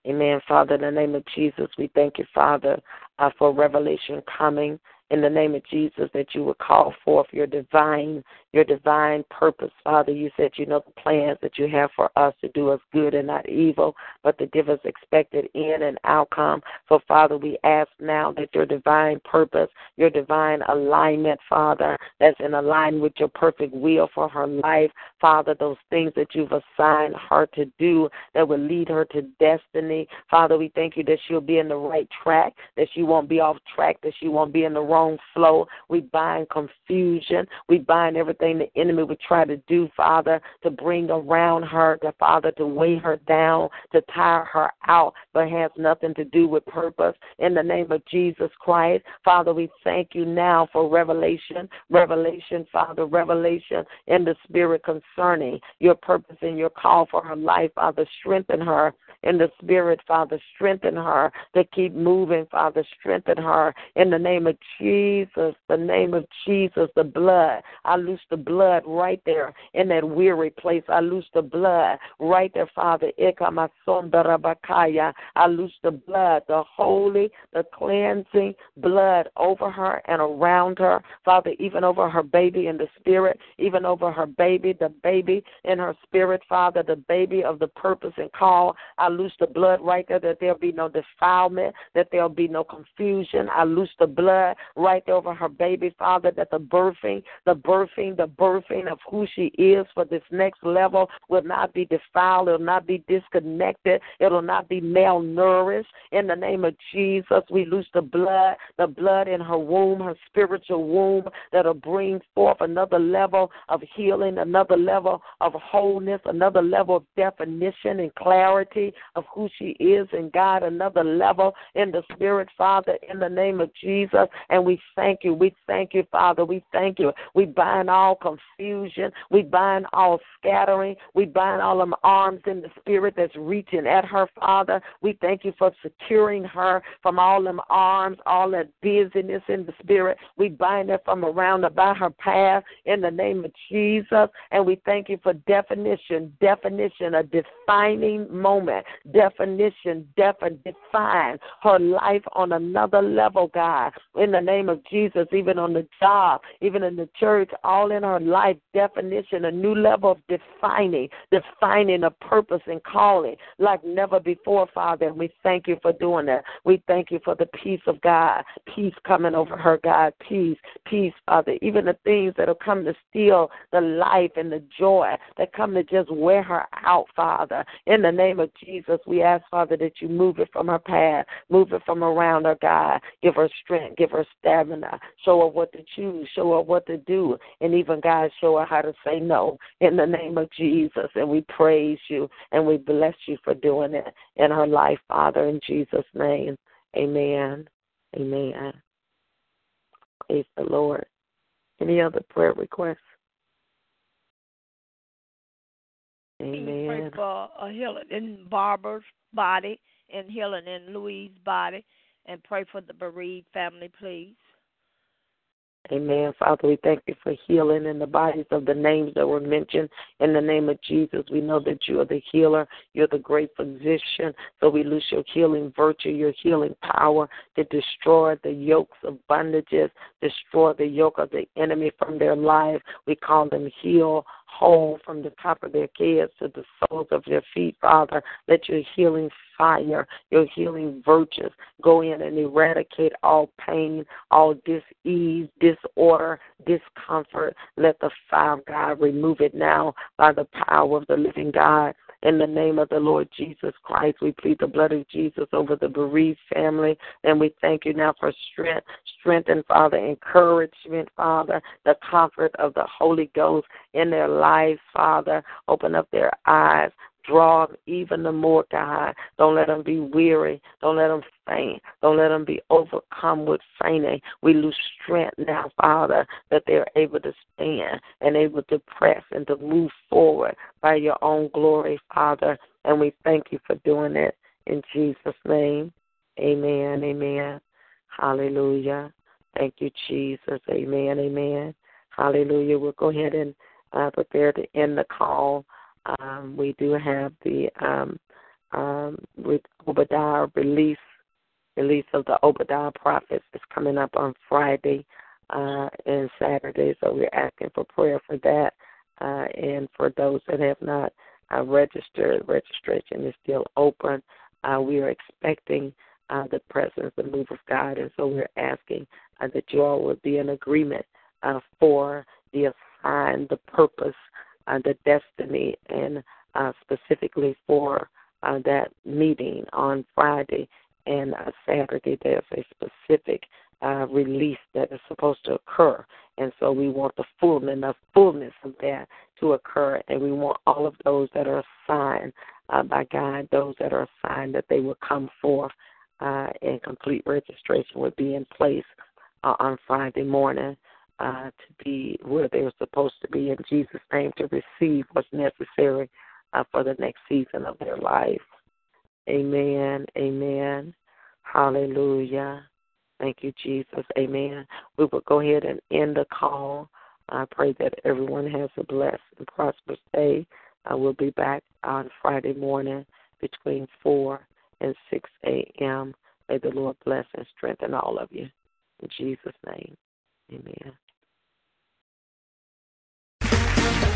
Amen. Father, in the name of Jesus, we thank you, Father, uh, for revelation coming in the name of Jesus that you would call forth your divine your divine purpose. Father, you said you know the plans that you have for us to do us good and not evil, but to give us expected end and outcome. So, Father, we ask now that your divine purpose, your divine alignment, Father, that's in alignment with your perfect will for her life, Father, those things that you've assigned her to do that will lead her to destiny. Father, we thank you that she'll be in the right track, that she won't be off track, that she won't be in the wrong flow. We bind confusion. We bind everything the enemy would try to do, Father, to bring around her, to Father, to weigh her down, to tire her out, but has nothing to do with purpose. In the name of Jesus Christ, Father, we thank you now for revelation, revelation, Father, revelation in the spirit concerning your purpose and your call for her life, Father. Strengthen her in the spirit, Father. Strengthen her to keep moving, Father. Strengthen her in the name of Jesus, the name of Jesus, the blood. I loose the blood right there in that weary place. I loose the blood right there, Father. I loose the blood, the holy, the cleansing blood over her and around her, Father, even over her baby in the spirit, even over her baby, the baby in her spirit, Father, the baby of the purpose and call. I loose the blood right there that there'll be no defilement, that there'll be no confusion. I loose the blood right over her baby, Father, that the birthing, the birthing, the birthing of who she is for this next level will not be defiled, it will not be disconnected, it will not be malnourished. In the name of Jesus, we loose the blood, the blood in her womb, her spiritual womb, that'll bring forth another level of healing, another level of wholeness, another level of definition and clarity of who she is in God, another level in the Spirit, Father, in the name of Jesus. And we thank you. We thank you, Father. We thank you. We bind all confusion. We bind all scattering. We bind all them arms in the Spirit that's reaching at her, Father. We thank you for securing her from all them arms, all that busyness in the Spirit. We bind it from around about her path in the name of Jesus. And we thank you for definition, definition, a defining moment, definition, defi- define her life on another level, God. In the name of Jesus, even on the job, even in the church, all in her life, definition, a new level of defining, defining a purpose and calling like never before, Father. And we thank you for doing that. We thank you for the peace of God, peace coming over her, God, peace, peace, Father. Even the things that will come to steal the life and the joy that come to just wear her out, Father. In the name of Jesus, we ask, Father, that you move it from her path, move it from around her, God. Give her strength, give her stamina, show her what to choose, show her what to do, and even, God, show her how to say no. In the name of Jesus, and we praise you and we bless you for doing it in her life, Father, in Jesus' name. Amen. Amen. Praise the Lord. Any other prayer requests? Amen. Pray for a healing in Barbara's body and healing in Louise's body, and pray for the bereaved family, please. Amen. Father, we thank you for healing in the bodies of the names that were mentioned. In the name of Jesus, we know that you are the healer. You're the great physician. So we lose your healing virtue, your healing power to destroy the yokes of bondages, destroy the yoke of the enemy from their life. We call them healed whole from the top of their heads to the soles of their feet, Father. Let your healing fire, your healing virtues go in and eradicate all pain, all dis-ease, disorder, discomfort. Let the fire of God remove it now by the power of the living God. In the name of the Lord Jesus Christ, we plead the blood of Jesus over the bereaved family, and we thank you now for strength, strength and Father, encouragement, Father, the comfort of the Holy Ghost in their lives, Father. Open up their eyes, draw them even the more, God. Don't let them be weary. Don't let them faint. Don't let them be overcome with fainting. We lose strength now, Father, that they're able to stand and able to press and to move forward by your own glory, Father. And we thank you for doing it in Jesus' name. Amen. Amen. Hallelujah. Thank you, Jesus. Amen. Amen. Hallelujah. We'll go ahead and uh, prepare to end the call. Um, we do have the um, um, with Obadiah release release of the Obadiah prophets is coming up on Friday uh, and Saturday, so we're asking for prayer for that. Uh, and for those that have not uh, registered, registration is still open. Uh, we are expecting uh, the presence, the move of God, and so we're asking uh, that you all would be in agreement uh, for the assigned, the purpose, uh, the destiny, and uh, specifically for uh, that meeting on Friday and uh, Saturday. There's a specific uh, release that is supposed to occur, and so we want the fullness, the fullness of that to occur, and we want all of those that are assigned uh, by God, those that are assigned, that they will come forth, uh, and complete registration would be in place uh, on Friday morning uh, to be where they're supposed to be in Jesus' name to receive what's necessary uh, for the next season of their life. Amen. Amen. Hallelujah. Thank you, Jesus. Amen. We will go ahead and end the call. I pray that everyone has a blessed and prosperous day. I will be back on Friday morning between 4 and 6 a.m. May the Lord bless and strengthen all of you. In Jesus' name, amen.